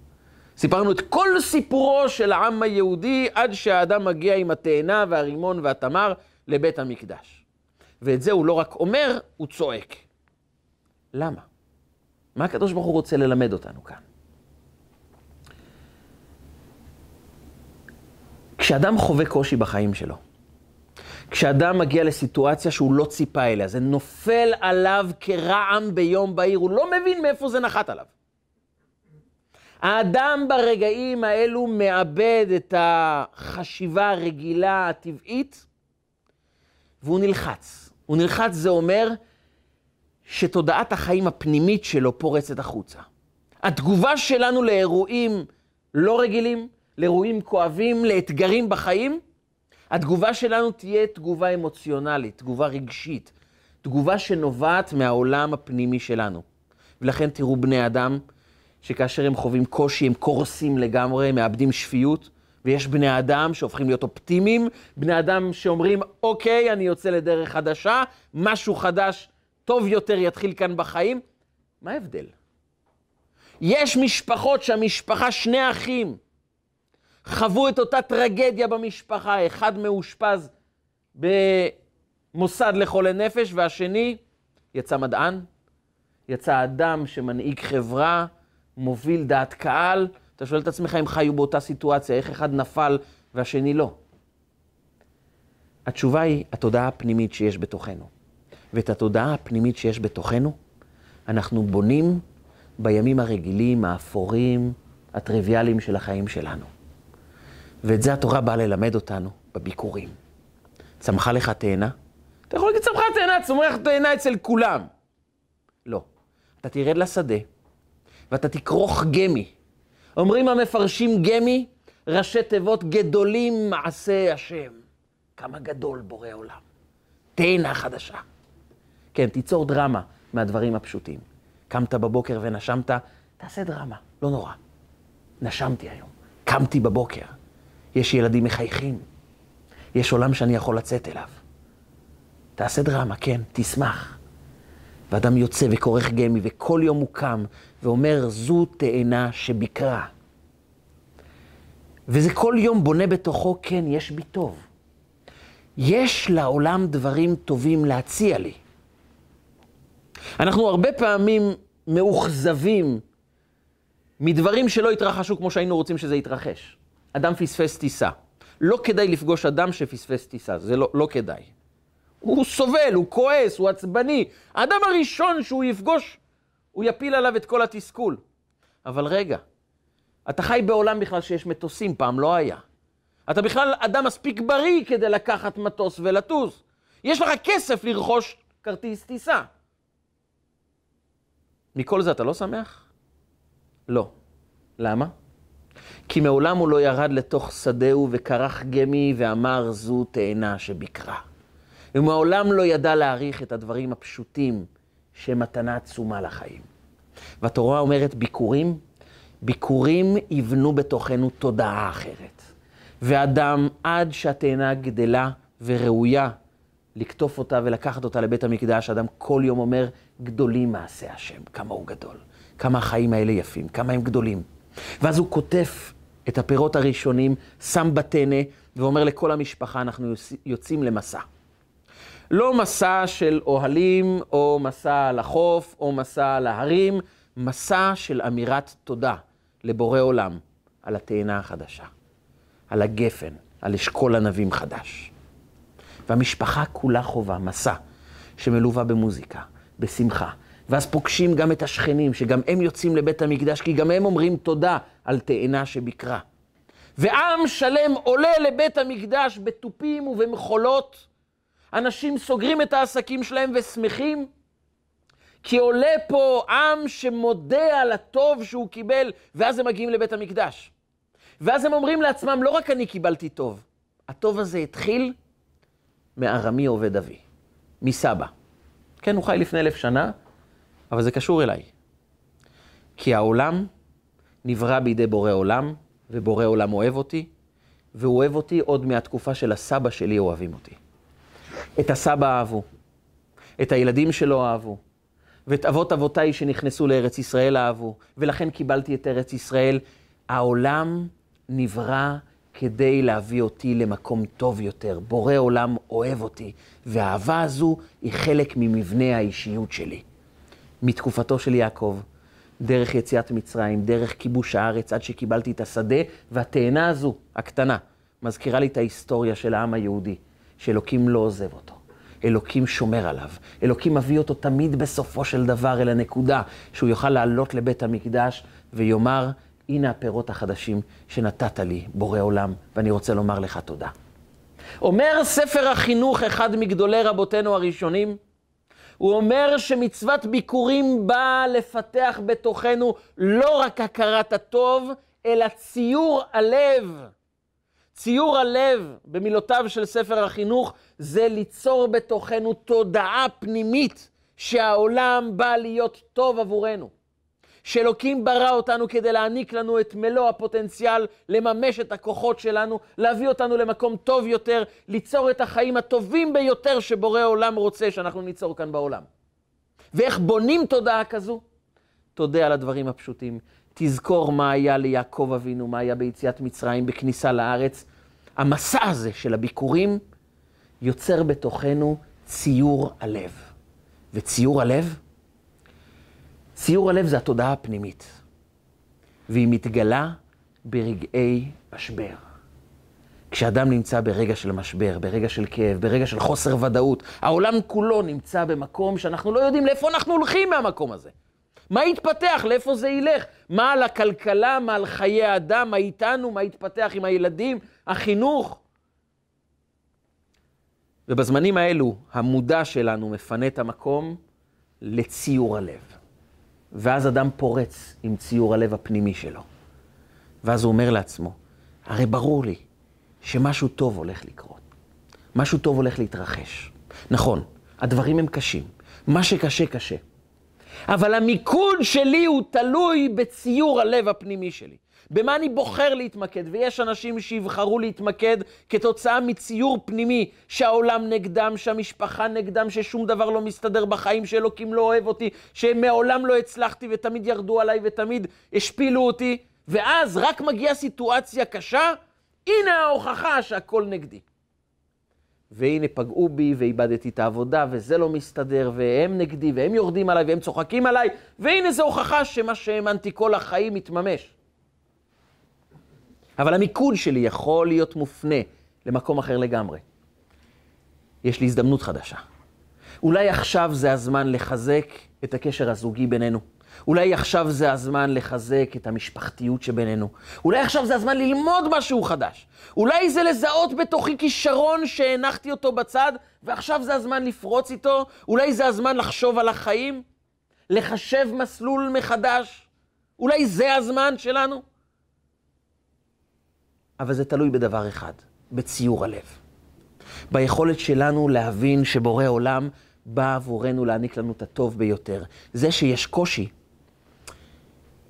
סיפרנו את כל סיפורו של העם היהודי עד שהאדם מגיע עם התאנה והרימון והתמר לבית המקדש. ואת זה הוא לא רק אומר, הוא צועק. למה? מה הקדוש ברוך הוא רוצה ללמד אותנו כאן? כשאדם חווה קושי בחיים שלו, כשאדם מגיע לסיטואציה שהוא לא ציפה אליה, זה נופל עליו כרעם ביום בהיר, הוא לא מבין מאיפה זה נחת עליו. האדם ברגעים האלו מאבד את החשיבה הרגילה, הטבעית, והוא נלחץ. הוא נלחץ, זה אומר שתודעת החיים הפנימית שלו פורצת החוצה. התגובה שלנו לאירועים לא רגילים, לאירועים כואבים, לאתגרים בחיים, התגובה שלנו תהיה תגובה אמוציונלית, תגובה רגשית, תגובה שנובעת מהעולם הפנימי שלנו. ולכן תראו בני אדם, שכאשר הם חווים קושי, הם קורסים לגמרי, מאבדים שפיות, ויש בני אדם שהופכים להיות אופטימיים, בני אדם שאומרים, אוקיי, אני יוצא לדרך חדשה, משהו חדש, טוב יותר יתחיל כאן בחיים. מה ההבדל? יש משפחות שהמשפחה, שני אחים, חוו את אותה טרגדיה במשפחה, אחד מאושפז במוסד לחולי נפש, והשני יצא מדען, יצא אדם שמנהיג חברה, מוביל דעת קהל. אתה שואל את עצמך אם חיו באותה סיטואציה, איך אחד נפל והשני לא. התשובה היא התודעה הפנימית שיש בתוכנו. ואת התודעה הפנימית שיש בתוכנו, אנחנו בונים בימים הרגילים, האפורים, הטריוויאליים של החיים שלנו. ואת זה התורה באה ללמד אותנו בביקורים. צמחה לך תאנה? אתה יכול להגיד צמחה תאנה, צומח תאנה אצל כולם. לא. אתה תרד לשדה, ואתה תכרוך גמי. אומרים המפרשים גמי, ראשי תיבות גדולים מעשה השם. כמה גדול בורא עולם. תאנה חדשה. כן, תיצור דרמה מהדברים הפשוטים. קמת בבוקר ונשמת, תעשה דרמה, לא נורא. נשמתי היום, קמתי בבוקר. יש ילדים מחייכים. יש עולם שאני יכול לצאת אליו. תעשה דרמה, כן, תשמח. ואדם יוצא וכורך גמי, וכל יום הוא קם ואומר, זו תאנה שביקרה. וזה כל יום בונה בתוכו, כן, יש בי טוב. יש לעולם דברים טובים להציע לי. אנחנו הרבה פעמים מאוכזבים מדברים שלא התרחשו כמו שהיינו רוצים שזה יתרחש. אדם פספס טיסה. לא כדאי לפגוש אדם שפספס טיסה, זה לא, לא כדאי. הוא סובל, הוא כועס, הוא עצבני. האדם הראשון שהוא יפגוש, הוא יפיל עליו את כל התסכול. אבל רגע, אתה חי בעולם בכלל שיש מטוסים, פעם לא היה. אתה בכלל אדם מספיק בריא כדי לקחת מטוס ולטוס. יש לך כסף לרכוש כרטיס טיסה. מכל זה אתה לא שמח? לא. למה? כי מעולם הוא לא ירד לתוך שדהו וכרך גמי ואמר זו תאנה שביקרה. ומעולם לא ידע להעריך את הדברים הפשוטים שהם מתנה עצומה לחיים. והתורה אומרת ביקורים, ביקורים יבנו בתוכנו תודעה אחרת. ואדם, עד שהתאנה גדלה וראויה לקטוף אותה ולקחת אותה לבית המקדש, אדם כל יום אומר, גדולים מעשה השם, כמה הוא גדול, כמה החיים האלה יפים, כמה הם גדולים. ואז הוא קוטף את הפירות הראשונים, שם בטנא, ואומר לכל המשפחה, אנחנו יוצאים למסע. לא מסע של אוהלים, או מסע לחוף, או מסע להרים, מסע של אמירת תודה לבורא עולם על התאנה החדשה, על הגפן, על אשכול ענבים חדש. והמשפחה כולה חובה מסע שמלווה במוזיקה, בשמחה. ואז פוגשים גם את השכנים, שגם הם יוצאים לבית המקדש, כי גם הם אומרים תודה על תאנה שביקרה. ועם שלם עולה לבית המקדש בתופים ובמחולות. אנשים סוגרים את העסקים שלהם ושמחים, כי עולה פה עם שמודה על הטוב שהוא קיבל, ואז הם מגיעים לבית המקדש. ואז הם אומרים לעצמם, לא רק אני קיבלתי טוב, הטוב הזה התחיל מארמי עובד אבי, מסבא. כן, הוא חי לפני אלף שנה, אבל זה קשור אליי. כי העולם נברא בידי בורא עולם, ובורא עולם אוהב אותי, והוא אוהב אותי עוד מהתקופה של הסבא שלי אוהבים אותי. את הסבא אהבו, את הילדים שלו אהבו, ואת אבות אבותיי שנכנסו לארץ ישראל אהבו, ולכן קיבלתי את ארץ ישראל. העולם נברא כדי להביא אותי למקום טוב יותר. בורא עולם אוהב אותי, והאהבה הזו היא חלק ממבנה האישיות שלי. מתקופתו של יעקב, דרך יציאת מצרים, דרך כיבוש הארץ, עד שקיבלתי את השדה, והתאנה הזו, הקטנה, מזכירה לי את ההיסטוריה של העם היהודי, שאלוקים לא עוזב אותו. אלוקים שומר עליו. אלוקים מביא אותו תמיד בסופו של דבר אל הנקודה שהוא יוכל לעלות לבית המקדש ויאמר, הנה הפירות החדשים שנתת לי, בורא עולם, ואני רוצה לומר לך תודה. אומר ספר החינוך, אחד מגדולי רבותינו הראשונים, הוא אומר שמצוות ביקורים באה לפתח בתוכנו לא רק הכרת הטוב, אלא ציור הלב. ציור הלב, במילותיו של ספר החינוך, זה ליצור בתוכנו תודעה פנימית שהעולם בא להיות טוב עבורנו. שאלוקים ברא אותנו כדי להעניק לנו את מלוא הפוטנציאל, לממש את הכוחות שלנו, להביא אותנו למקום טוב יותר, ליצור את החיים הטובים ביותר שבורא עולם רוצה שאנחנו ניצור כאן בעולם. ואיך בונים תודעה כזו? תודה על הדברים הפשוטים. תזכור מה היה ליעקב אבינו, מה היה ביציאת מצרים, בכניסה לארץ. המסע הזה של הביקורים יוצר בתוכנו ציור הלב. וציור הלב, ציור הלב זה התודעה הפנימית, והיא מתגלה ברגעי משבר. כשאדם נמצא ברגע של משבר, ברגע של כאב, ברגע של חוסר ודאות, העולם כולו נמצא במקום שאנחנו לא יודעים לאיפה אנחנו הולכים מהמקום הזה. מה יתפתח? לאיפה זה ילך? מה על הכלכלה? מה על חיי האדם? מה איתנו? מה יתפתח עם הילדים? החינוך? ובזמנים האלו, המודע שלנו מפנה את המקום לציור הלב. ואז אדם פורץ עם ציור הלב הפנימי שלו. ואז הוא אומר לעצמו, הרי ברור לי שמשהו טוב הולך לקרות. משהו טוב הולך להתרחש. נכון, הדברים הם קשים. מה שקשה, קשה. אבל המיקוד שלי הוא תלוי בציור הלב הפנימי שלי. במה אני בוחר להתמקד, ויש אנשים שיבחרו להתמקד כתוצאה מציור פנימי, שהעולם נגדם, שהמשפחה נגדם, ששום דבר לא מסתדר בחיים, שאלוקים לא אוהב אותי, שמעולם לא הצלחתי ותמיד ירדו עליי ותמיד השפילו אותי, ואז רק מגיעה סיטואציה קשה, הנה ההוכחה שהכל נגדי. והנה פגעו בי ואיבדתי את העבודה, וזה לא מסתדר, והם נגדי, והם יורדים עליי, והם צוחקים עליי, והנה זו הוכחה שמה שהאמנתי כל החיים מתממש. אבל המיקוד שלי יכול להיות מופנה למקום אחר לגמרי. יש לי הזדמנות חדשה. אולי עכשיו זה הזמן לחזק את הקשר הזוגי בינינו. אולי עכשיו זה הזמן לחזק את המשפחתיות שבינינו. אולי עכשיו זה הזמן ללמוד משהו חדש. אולי זה לזהות בתוכי כישרון שהנחתי אותו בצד, ועכשיו זה הזמן לפרוץ איתו. אולי זה הזמן לחשוב על החיים, לחשב מסלול מחדש. אולי זה הזמן שלנו. אבל זה תלוי בדבר אחד, בציור הלב. ביכולת שלנו להבין שבורא עולם בא עבורנו להעניק לנו את הטוב ביותר. זה שיש קושי,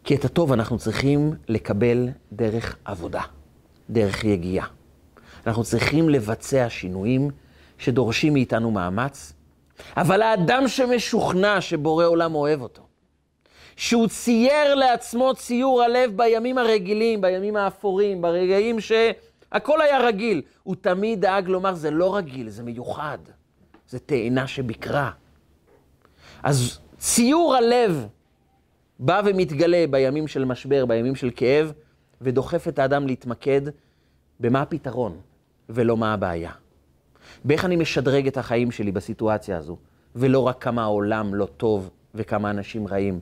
כי את הטוב אנחנו צריכים לקבל דרך עבודה, דרך יגיעה. אנחנו צריכים לבצע שינויים שדורשים מאיתנו מאמץ, אבל האדם שמשוכנע שבורא עולם אוהב אותו, שהוא צייר לעצמו ציור הלב בימים הרגילים, בימים האפורים, ברגעים שהכל היה רגיל, הוא תמיד דאג לומר, זה לא רגיל, זה מיוחד, זה תאנה שביקרה. אז ציור הלב בא ומתגלה בימים של משבר, בימים של כאב, ודוחף את האדם להתמקד במה הפתרון ולא מה הבעיה. באיך אני משדרג את החיים שלי בסיטואציה הזו, ולא רק כמה העולם לא טוב וכמה אנשים רעים.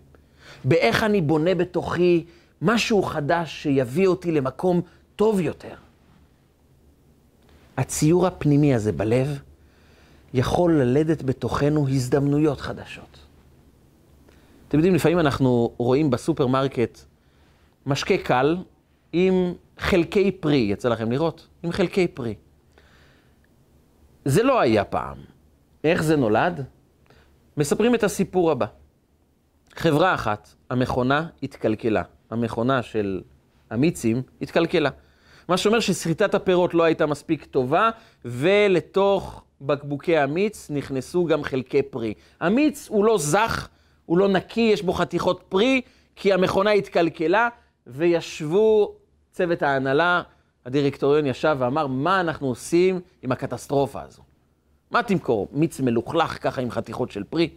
באיך אני בונה בתוכי משהו חדש שיביא אותי למקום טוב יותר. הציור הפנימי הזה בלב יכול ללדת בתוכנו הזדמנויות חדשות. אתם יודעים, לפעמים אנחנו רואים בסופרמרקט משקה קל עם חלקי פרי, יצא לכם לראות? עם חלקי פרי. זה לא היה פעם. איך זה נולד? מספרים את הסיפור הבא. חברה אחת, המכונה התקלקלה. המכונה של המיצים התקלקלה. מה שאומר שסחיטת הפירות לא הייתה מספיק טובה, ולתוך בקבוקי המיץ נכנסו גם חלקי פרי. המיץ הוא לא זך, הוא לא נקי, יש בו חתיכות פרי, כי המכונה התקלקלה, וישבו צוות ההנהלה, הדירקטוריון ישב ואמר, מה אנחנו עושים עם הקטסטרופה הזו? מה תמכור? מיץ מלוכלך ככה עם חתיכות של פרי?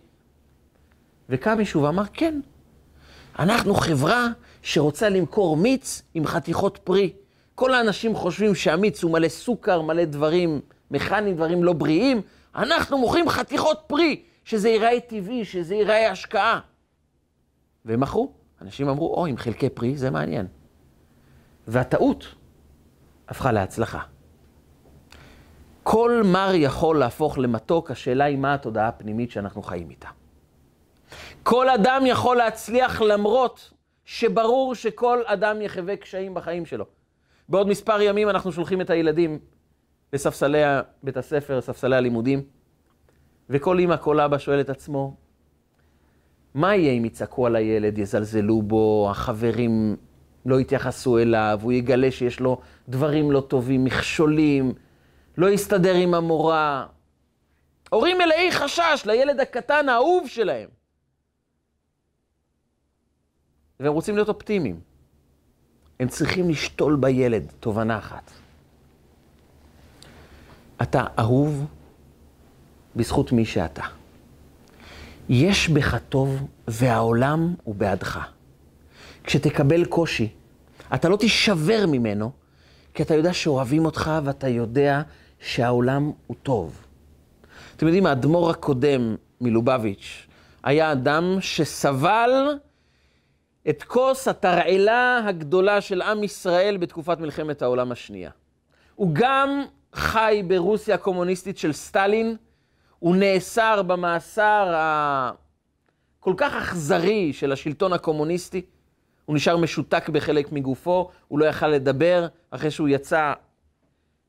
וקם מישהו ואמר, כן, אנחנו חברה שרוצה למכור מיץ עם חתיכות פרי. כל האנשים חושבים שהמיץ הוא מלא סוכר, מלא דברים מכניים, דברים לא בריאים. אנחנו מוכרים חתיכות פרי, שזה ייראה טבעי, שזה ייראה השקעה. והם מכרו. אנשים אמרו, או, עם חלקי פרי, זה מעניין. והטעות הפכה להצלחה. כל מר יכול להפוך למתוק, השאלה היא מה התודעה הפנימית שאנחנו חיים איתה. כל אדם יכול להצליח למרות שברור שכל אדם יחווה קשיים בחיים שלו. בעוד מספר ימים אנחנו שולחים את הילדים לספסלי בית הספר, ספסלי הלימודים, וכל אמא, כל אבא שואל את עצמו, מה יהיה אם יצעקו על הילד, יזלזלו בו, החברים לא יתייחסו אליו, הוא יגלה שיש לו דברים לא טובים, מכשולים, לא יסתדר עם המורה. הורים מלאי חשש לילד הקטן האהוב שלהם. והם רוצים להיות אופטימיים. הם צריכים לשתול בילד תובנה אחת. אתה אהוב בזכות מי שאתה. יש בך טוב והעולם הוא בעדך. כשתקבל קושי, אתה לא תישבר ממנו, כי אתה יודע שאוהבים אותך ואתה יודע שהעולם הוא טוב. אתם יודעים, האדמו"ר הקודם מלובביץ' היה אדם שסבל את כוס התרעלה הגדולה של עם ישראל בתקופת מלחמת העולם השנייה. הוא גם חי ברוסיה הקומוניסטית של סטלין, הוא נאסר במאסר הכל כך אכזרי של השלטון הקומוניסטי, הוא נשאר משותק בחלק מגופו, הוא לא יכל לדבר, אחרי שהוא יצא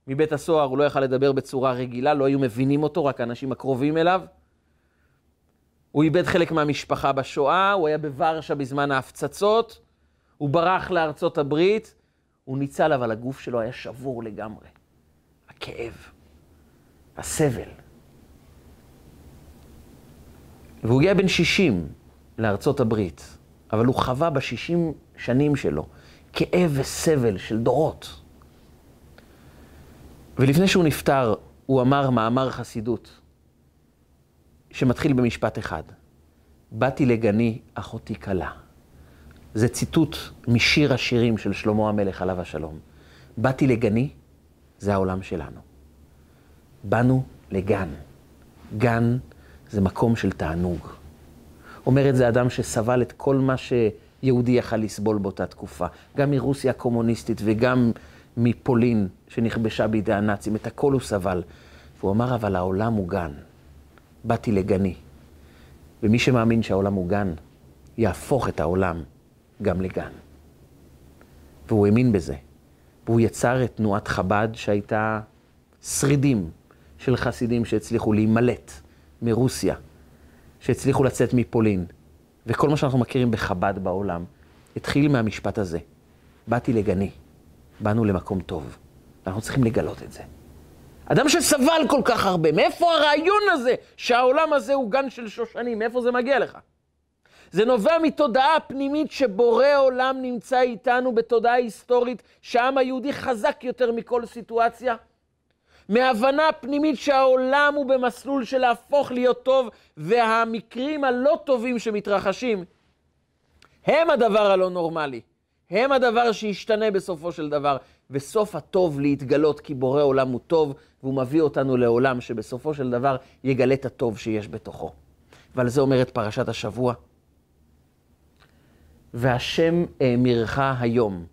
מבית הסוהר הוא לא יכל לדבר בצורה רגילה, לא היו מבינים אותו, רק האנשים הקרובים אליו. הוא איבד חלק מהמשפחה בשואה, הוא היה בוורשה בזמן ההפצצות, הוא ברח לארצות הברית, הוא ניצל, אבל הגוף שלו היה שבור לגמרי. הכאב, הסבל. והוא הגיע בן 60 לארצות הברית, אבל הוא חווה ב-60 שנים שלו כאב וסבל של דורות. ולפני שהוא נפטר, הוא אמר מאמר חסידות. שמתחיל במשפט אחד. באתי לגני, אחותי כלה. זה ציטוט משיר השירים של שלמה המלך עליו השלום. באתי לגני, זה העולם שלנו. באנו לגן. גן זה מקום של תענוג. אומר את זה אדם שסבל את כל מה שיהודי יכל לסבול באותה תקופה. גם מרוסיה הקומוניסטית וגם מפולין שנכבשה בידי הנאצים, את הכל הוא סבל. והוא אמר, אבל העולם הוא גן. באתי לגני. ומי שמאמין שהעולם הוא גן, יהפוך את העולם גם לגן. והוא האמין בזה. והוא יצר את תנועת חב"ד שהייתה שרידים של חסידים שהצליחו להימלט מרוסיה, שהצליחו לצאת מפולין. וכל מה שאנחנו מכירים בחב"ד בעולם התחיל מהמשפט הזה. באתי לגני, באנו למקום טוב. אנחנו צריכים לגלות את זה. אדם שסבל כל כך הרבה, מאיפה הרעיון הזה שהעולם הזה הוא גן של שושנים? מאיפה זה מגיע לך? זה נובע מתודעה פנימית שבורא עולם נמצא איתנו בתודעה היסטורית שהעם היהודי חזק יותר מכל סיטואציה. מהבנה פנימית שהעולם הוא במסלול של להפוך להיות טוב, והמקרים הלא טובים שמתרחשים הם הדבר הלא נורמלי. הם הדבר שישתנה בסופו של דבר. וסוף הטוב להתגלות, כי בורא עולם הוא טוב, והוא מביא אותנו לעולם שבסופו של דבר יגלה את הטוב שיש בתוכו. ועל זה אומרת פרשת השבוע. והשם האמירך היום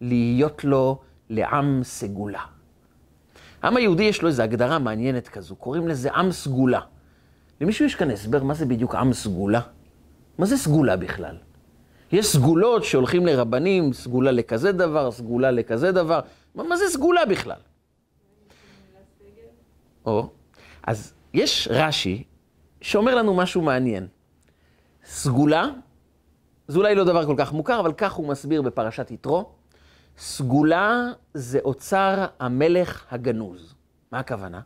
להיות לו לעם סגולה. העם היהודי יש לו איזו הגדרה מעניינת כזו, קוראים לזה עם סגולה. למישהו יש כאן הסבר מה זה בדיוק עם סגולה? מה זה סגולה בכלל? יש סגולות שהולכים לרבנים, סגולה לכזה דבר, סגולה לכזה דבר. מה, מה זה סגולה בכלל? או, אז יש רש"י שאומר לנו משהו מעניין. סגולה, זה אולי לא דבר כל כך מוכר, אבל כך הוא מסביר בפרשת יתרו. סגולה זה אוצר המלך הגנוז. מה הכוונה?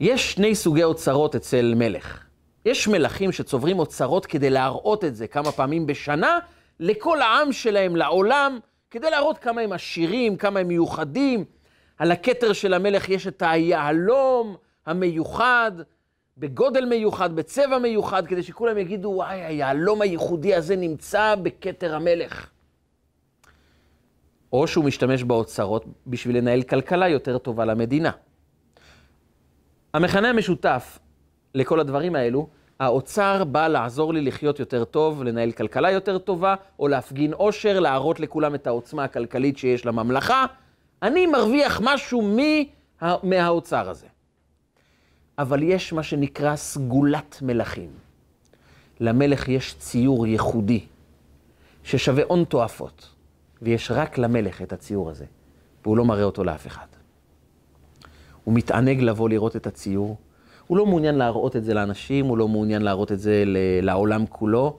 יש שני סוגי אוצרות אצל מלך. יש מלכים שצוברים אוצרות כדי להראות את זה כמה פעמים בשנה לכל העם שלהם, לעולם, כדי להראות כמה הם עשירים, כמה הם מיוחדים. על הכתר של המלך יש את היהלום המיוחד, בגודל מיוחד, בצבע מיוחד, כדי שכולם יגידו, וואי, היהלום הייחודי הזה נמצא בכתר המלך. או שהוא משתמש באוצרות בשביל לנהל כלכלה יותר טובה למדינה. המכנה המשותף לכל הדברים האלו, האוצר בא לעזור לי לחיות יותר טוב, לנהל כלכלה יותר טובה, או להפגין עושר, להראות לכולם את העוצמה הכלכלית שיש לממלכה. אני מרוויח משהו מה... מהאוצר הזה. אבל יש מה שנקרא סגולת מלכים. למלך יש ציור ייחודי, ששווה הון תועפות. ויש רק למלך את הציור הזה, והוא לא מראה אותו לאף אחד. הוא מתענג לבוא לראות את הציור, הוא לא מעוניין להראות את זה לאנשים, הוא לא מעוניין להראות את זה לעולם כולו,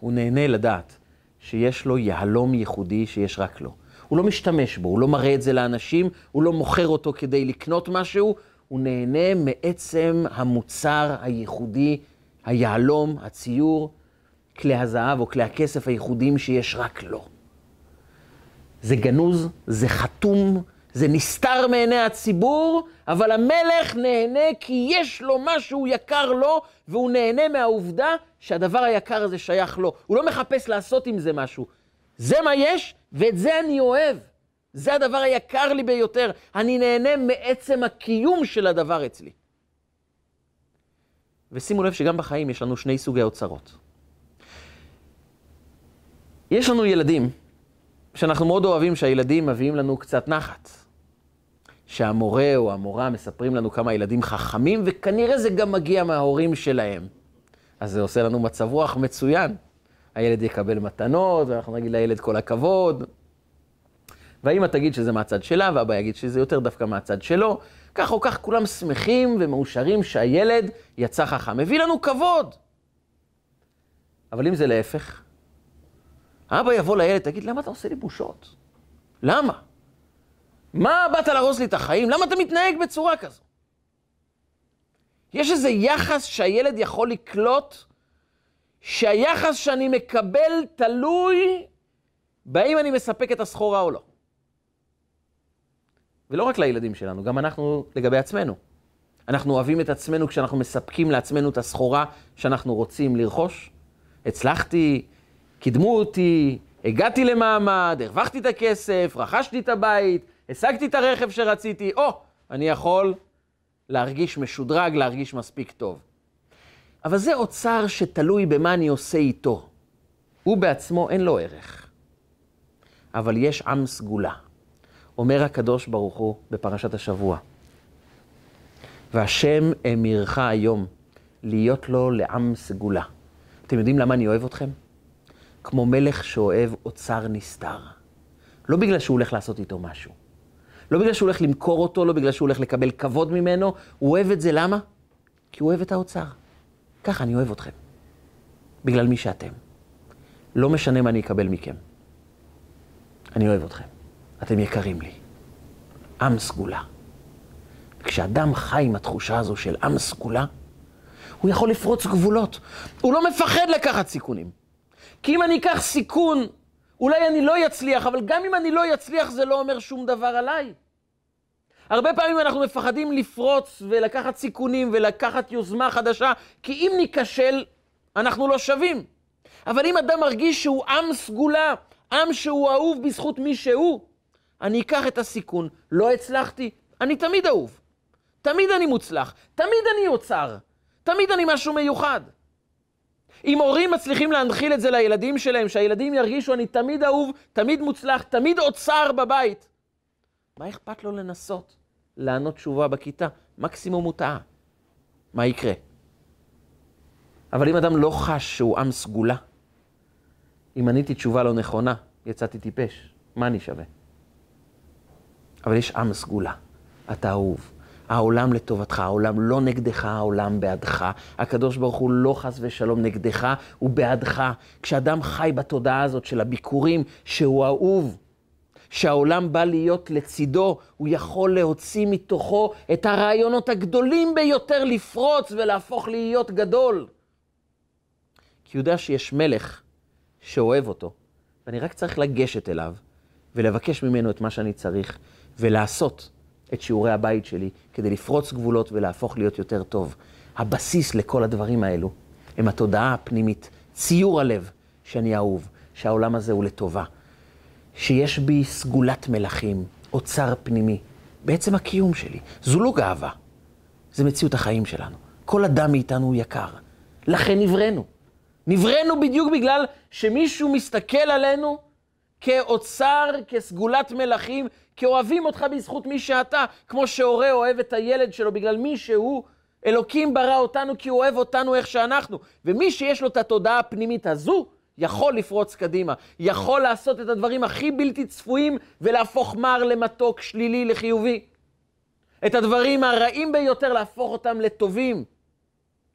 הוא נהנה לדעת שיש לו יהלום ייחודי שיש רק לו. הוא לא משתמש בו, הוא לא מראה את זה לאנשים, הוא לא מוכר אותו כדי לקנות משהו, הוא נהנה מעצם המוצר הייחודי, היהלום, הציור, כלי הזהב או כלי הכסף הייחודיים שיש רק לו. זה גנוז, זה חתום, זה נסתר מעיני הציבור, אבל המלך נהנה כי יש לו משהו יקר לו, והוא נהנה מהעובדה שהדבר היקר הזה שייך לו. הוא לא מחפש לעשות עם זה משהו. זה מה יש, ואת זה אני אוהב. זה הדבר היקר לי ביותר. אני נהנה מעצם הקיום של הדבר אצלי. ושימו לב שגם בחיים יש לנו שני סוגי אוצרות. יש לנו ילדים שאנחנו מאוד אוהבים שהילדים מביאים לנו קצת נחת. שהמורה או המורה מספרים לנו כמה ילדים חכמים, וכנראה זה גם מגיע מההורים שלהם. אז זה עושה לנו מצב רוח מצוין. הילד יקבל מתנות, ואנחנו נגיד לילד כל הכבוד. והאמא תגיד שזה מהצד שלה, ואבא יגיד שזה יותר דווקא מהצד שלו. כך או כך כולם שמחים ומאושרים שהילד יצא חכם. מביא לנו כבוד. אבל אם זה להפך, האבא יבוא לילד, תגיד, למה אתה עושה לי בושות? למה? מה באת להרוס לי את החיים? למה אתה מתנהג בצורה כזו? יש איזה יחס שהילד יכול לקלוט, שהיחס שאני מקבל תלוי בהאם אני מספק את הסחורה או לא. ולא רק לילדים שלנו, גם אנחנו לגבי עצמנו. אנחנו אוהבים את עצמנו כשאנחנו מספקים לעצמנו את הסחורה שאנחנו רוצים לרכוש. הצלחתי, קידמו אותי, הגעתי למעמד, הרווחתי את הכסף, רכשתי את הבית, השגתי את הרכב שרציתי, או, אני יכול להרגיש משודרג, להרגיש מספיק טוב. אבל זה אוצר שתלוי במה אני עושה איתו. הוא בעצמו אין לו ערך. אבל יש עם סגולה. אומר הקדוש ברוך הוא בפרשת השבוע, והשם אמירך היום להיות לו לעם סגולה. אתם יודעים למה אני אוהב אתכם? כמו מלך שאוהב אוצר נסתר. לא בגלל שהוא הולך לעשות איתו משהו. לא בגלל שהוא הולך למכור אותו, לא בגלל שהוא הולך לקבל כבוד ממנו, הוא אוהב את זה, למה? כי הוא אוהב את האוצר. ככה אני אוהב אתכם. בגלל מי שאתם. לא משנה מה אני אקבל מכם. אני אוהב אתכם. אתם יקרים לי. עם סגולה. כשאדם חי עם התחושה הזו של עם סגולה, הוא יכול לפרוץ גבולות. הוא לא מפחד לקחת סיכונים. כי אם אני אקח סיכון אולי אני לא אצליח, אבל גם אם אני לא אצליח, זה לא אומר שום דבר עליי. הרבה פעמים אנחנו מפחדים לפרוץ ולקחת סיכונים ולקחת יוזמה חדשה, כי אם ניכשל, אנחנו לא שווים. אבל אם אדם מרגיש שהוא עם סגולה, עם שהוא אהוב בזכות מי שהוא, אני אקח את הסיכון. לא הצלחתי, אני תמיד אהוב. תמיד אני מוצלח, תמיד אני אוצר, תמיד אני משהו מיוחד. אם הורים מצליחים להנחיל את זה לילדים שלהם, שהילדים ירגישו אני תמיד אהוב, תמיד מוצלח, תמיד אוצר בבית, מה אכפת לו לנסות לענות תשובה בכיתה? מקסימום הוא טעה. מה יקרה? אבל אם אדם לא חש שהוא עם סגולה, אם עניתי תשובה לא נכונה, יצאתי טיפש, מה אני שווה? אבל יש עם סגולה, אתה אהוב, העולם לטובתך, העולם לא נגדך, העולם בעדך. הקדוש ברוך הוא לא חס ושלום נגדך, הוא בעדך. כשאדם חי בתודעה הזאת של הביקורים, שהוא אהוב, שהעולם בא להיות לצידו, הוא יכול להוציא מתוכו את הרעיונות הגדולים ביותר לפרוץ ולהפוך להיות גדול. כי הוא יודע שיש מלך שאוהב אותו, ואני רק צריך לגשת אליו ולבקש ממנו את מה שאני צריך ולעשות. את שיעורי הבית שלי כדי לפרוץ גבולות ולהפוך להיות יותר טוב. הבסיס לכל הדברים האלו הם התודעה הפנימית, ציור הלב שאני אהוב, שהעולם הזה הוא לטובה, שיש בי סגולת מלכים, אוצר פנימי, בעצם הקיום שלי. זו לא גאווה, זה מציאות החיים שלנו. כל אדם מאיתנו הוא יקר, לכן נבראנו. נבראנו בדיוק בגלל שמישהו מסתכל עלינו כאוצר, כסגולת מלכים, כי אוהבים אותך בזכות מי שאתה, כמו שהורה אוהב את הילד שלו בגלל מי שהוא. אלוקים ברא אותנו כי הוא אוהב אותנו איך שאנחנו. ומי שיש לו את התודעה הפנימית הזו, יכול לפרוץ קדימה, יכול לעשות את הדברים הכי בלתי צפויים ולהפוך מר למתוק, שלילי, לחיובי. את הדברים הרעים ביותר, להפוך אותם לטובים.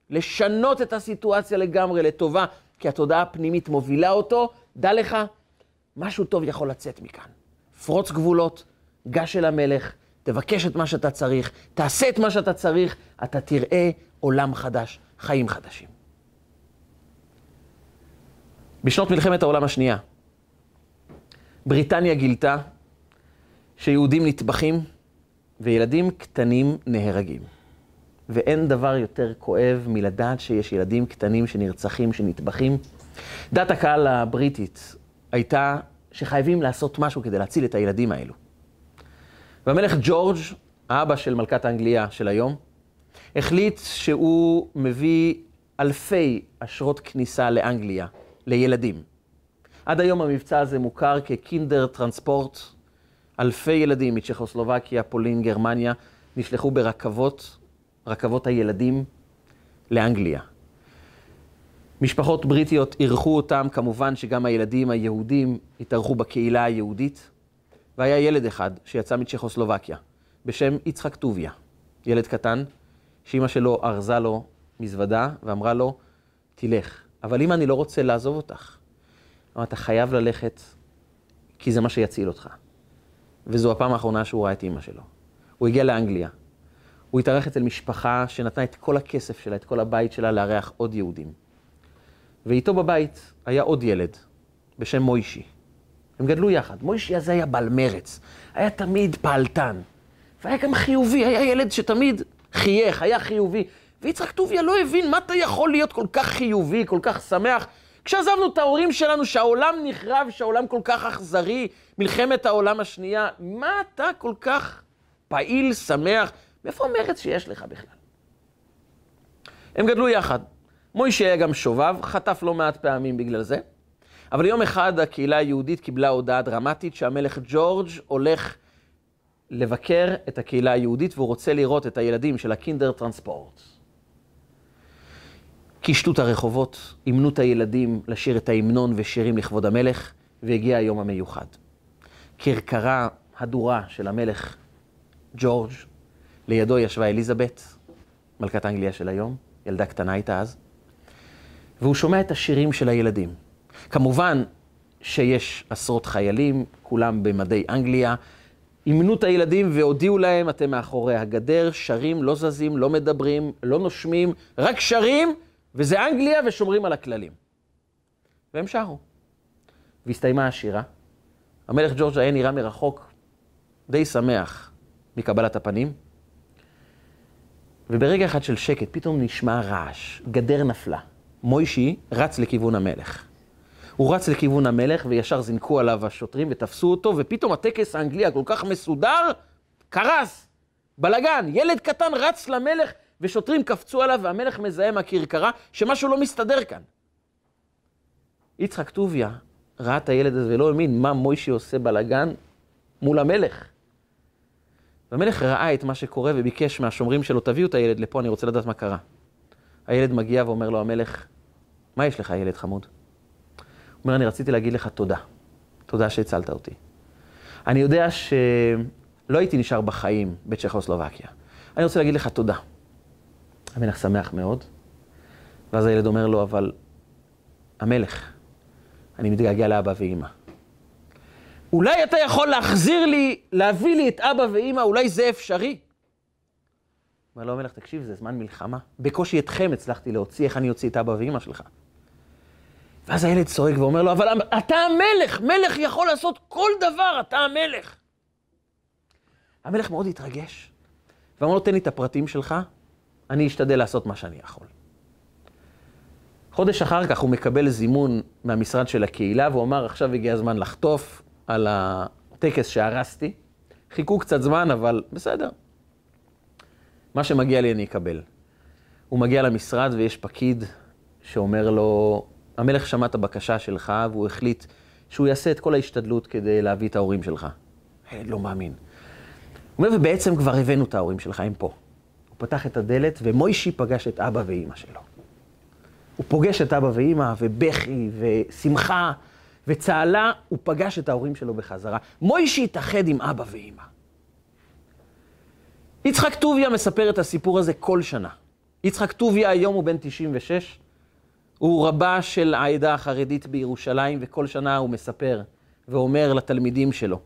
לשנות את הסיטואציה לגמרי לטובה, כי התודעה הפנימית מובילה אותו. דע לך, משהו טוב יכול לצאת מכאן. פרוץ גבולות, גש אל המלך, תבקש את מה שאתה צריך, תעשה את מה שאתה צריך, אתה תראה עולם חדש, חיים חדשים. בשנות מלחמת העולם השנייה, בריטניה גילתה שיהודים נטבחים וילדים קטנים נהרגים. ואין דבר יותר כואב מלדעת שיש ילדים קטנים שנרצחים, שנטבחים. דת הקהל הבריטית הייתה שחייבים לעשות משהו כדי להציל את הילדים האלו. והמלך ג'ורג', האבא של מלכת האנגליה של היום, החליט שהוא מביא אלפי אשרות כניסה לאנגליה, לילדים. עד היום המבצע הזה מוכר כקינדר טרנספורט. אלפי ילדים מצ'כוסלובקיה, פולין, גרמניה, נשלחו ברכבות, רכבות הילדים, לאנגליה. משפחות בריטיות אירחו אותם, כמובן שגם הילדים היהודים התארחו בקהילה היהודית. והיה ילד אחד שיצא מצ'כוסלובקיה, בשם יצחק טוביה, ילד קטן, שאימא שלו ארזה לו מזוודה ואמרה לו, תלך. אבל אם אני לא רוצה לעזוב אותך, אמר, אתה חייב ללכת, כי זה מה שיציל אותך. וזו הפעם האחרונה שהוא ראה את אימא שלו. הוא הגיע לאנגליה. הוא התארח אצל משפחה שנתנה את כל הכסף שלה, את כל הבית שלה, לארח עוד יהודים. ואיתו בבית היה עוד ילד, בשם מוישי. הם גדלו יחד. מוישי הזה היה בעל מרץ, היה תמיד פעלתן, והיה גם חיובי, היה ילד שתמיד חייך, היה חיובי. ויצחק טוביה לא הבין מה אתה יכול להיות כל כך חיובי, כל כך שמח. כשעזבנו את ההורים שלנו, שהעולם נחרב, שהעולם כל כך אכזרי, מלחמת העולם השנייה, מה אתה כל כך פעיל, שמח? מאיפה המרץ שיש לך בכלל? הם גדלו יחד. מוישה היה גם שובב, חטף לא מעט פעמים בגלל זה. אבל יום אחד הקהילה היהודית קיבלה הודעה דרמטית שהמלך ג'ורג' הולך לבקר את הקהילה היהודית והוא רוצה לראות את הילדים של הקינדר טרנספורט. קישטו את הרחובות, אימנו את הילדים לשיר את ההמנון ושירים לכבוד המלך, והגיע היום המיוחד. כרכרה הדורה של המלך ג'ורג', לידו ישבה אליזבת, מלכת אנגליה של היום, ילדה קטנה הייתה אז, והוא שומע את השירים של הילדים. כמובן שיש עשרות חיילים, כולם במדי אנגליה, אימנו את הילדים והודיעו להם, אתם מאחורי הגדר, שרים, לא זזים, לא מדברים, לא נושמים, רק שרים, וזה אנגליה ושומרים על הכללים. והם שרו. והסתיימה השירה. המלך ג'ורג' היה נראה מרחוק די שמח מקבלת הפנים, וברגע אחד של שקט פתאום נשמע רעש, גדר נפלה. מוישי רץ לכיוון המלך. הוא רץ לכיוון המלך וישר זינקו עליו השוטרים ותפסו אותו, ופתאום הטקס האנגלי הכל כך מסודר, קרס, בלגן, ילד קטן רץ למלך ושוטרים קפצו עליו והמלך מזהה מהכרכרה שמשהו לא מסתדר כאן. יצחק טוביה ראה את הילד הזה ולא האמין מה מוישי עושה בלגן מול המלך. והמלך ראה את מה שקורה וביקש מהשומרים שלו, תביאו את הילד לפה, אני רוצה לדעת מה קרה. הילד מגיע ואומר לו, המלך, מה יש לך, ילד חמוד? הוא אומר, אני רציתי להגיד לך תודה. תודה שהצלת אותי. אני יודע שלא הייתי נשאר בחיים בצ'כוסלובקיה. אני רוצה להגיד לך תודה. המלך שמח מאוד, ואז הילד אומר לו, אבל המלך, אני מתגעגע לאבא ואימא. אולי אתה יכול להחזיר לי, להביא לי את אבא ואימא, אולי זה אפשרי. אומר לו המלך, תקשיב, זה זמן מלחמה. בקושי אתכם הצלחתי להוציא, איך אני אוציא את אבא ואימא שלך? ואז הילד צועק ואומר לו, אבל אתה המלך, מלך יכול לעשות כל דבר, אתה המלך. המלך מאוד התרגש, ואמר לו, תן לי את הפרטים שלך, אני אשתדל לעשות מה שאני יכול. חודש אחר כך הוא מקבל זימון מהמשרד של הקהילה, והוא אמר, עכשיו הגיע הזמן לחטוף על הטקס שהרסתי. חיכו קצת זמן, אבל בסדר. מה שמגיע לי אני אקבל. הוא מגיע למשרד ויש פקיד שאומר לו, המלך שמע את הבקשה שלך והוא החליט שהוא יעשה את כל ההשתדלות כדי להביא את ההורים שלך. הילד לא מאמין. הוא אומר, ובעצם כבר הבאנו את ההורים שלך, הם פה. הוא פתח את הדלת ומוישי פגש את אבא ואימא שלו. הוא פוגש את אבא ואימא, ובכי, ושמחה, וצהלה, הוא פגש את ההורים שלו בחזרה. מוישי התאחד עם אבא ואימא. יצחק טוביה מספר את הסיפור הזה כל שנה. יצחק טוביה היום הוא בן 96, הוא רבה של העדה החרדית בירושלים, וכל שנה הוא מספר ואומר לתלמידים שלו,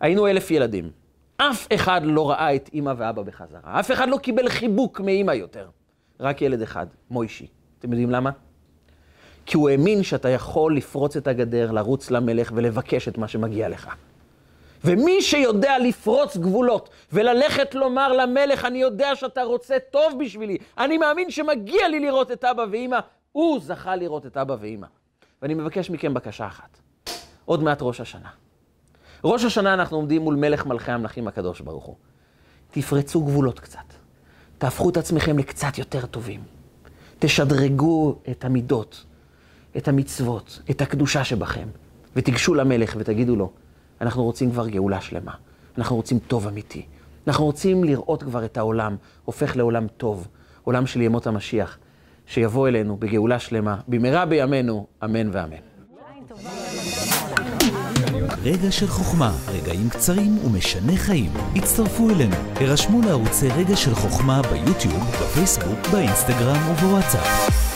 היינו אלף ילדים, אף אחד לא ראה את אימא ואבא בחזרה, אף אחד לא קיבל חיבוק מאימא יותר, רק ילד אחד, מוישי. אתם יודעים למה? כי הוא האמין שאתה יכול לפרוץ את הגדר, לרוץ למלך ולבקש את מה שמגיע לך. ומי שיודע לפרוץ גבולות וללכת לומר למלך, אני יודע שאתה רוצה טוב בשבילי, אני מאמין שמגיע לי לראות את אבא ואימא, הוא זכה לראות את אבא ואימא. ואני מבקש מכם בקשה אחת, עוד מעט ראש השנה. ראש השנה אנחנו עומדים מול מלך מלכי המלכים הקדוש ברוך הוא. תפרצו גבולות קצת, תהפכו את עצמכם לקצת יותר טובים. תשדרגו את המידות, את המצוות, את הקדושה שבכם, ותיגשו למלך ותגידו לו, אנחנו רוצים כבר גאולה שלמה, אנחנו רוצים טוב אמיתי, אנחנו רוצים לראות כבר את העולם הופך לעולם טוב, עולם של ימות המשיח, שיבוא אלינו בגאולה שלמה, במהרה בימינו, אמן ואמן. רגע של חוכמה, רגעים קצרים ומשנה חיים. הצטרפו אלינו, הרשמו לערוצי רגע של חוכמה ביוטיוב, בפייסבוק, באינסטגרם ובוואטסאפ.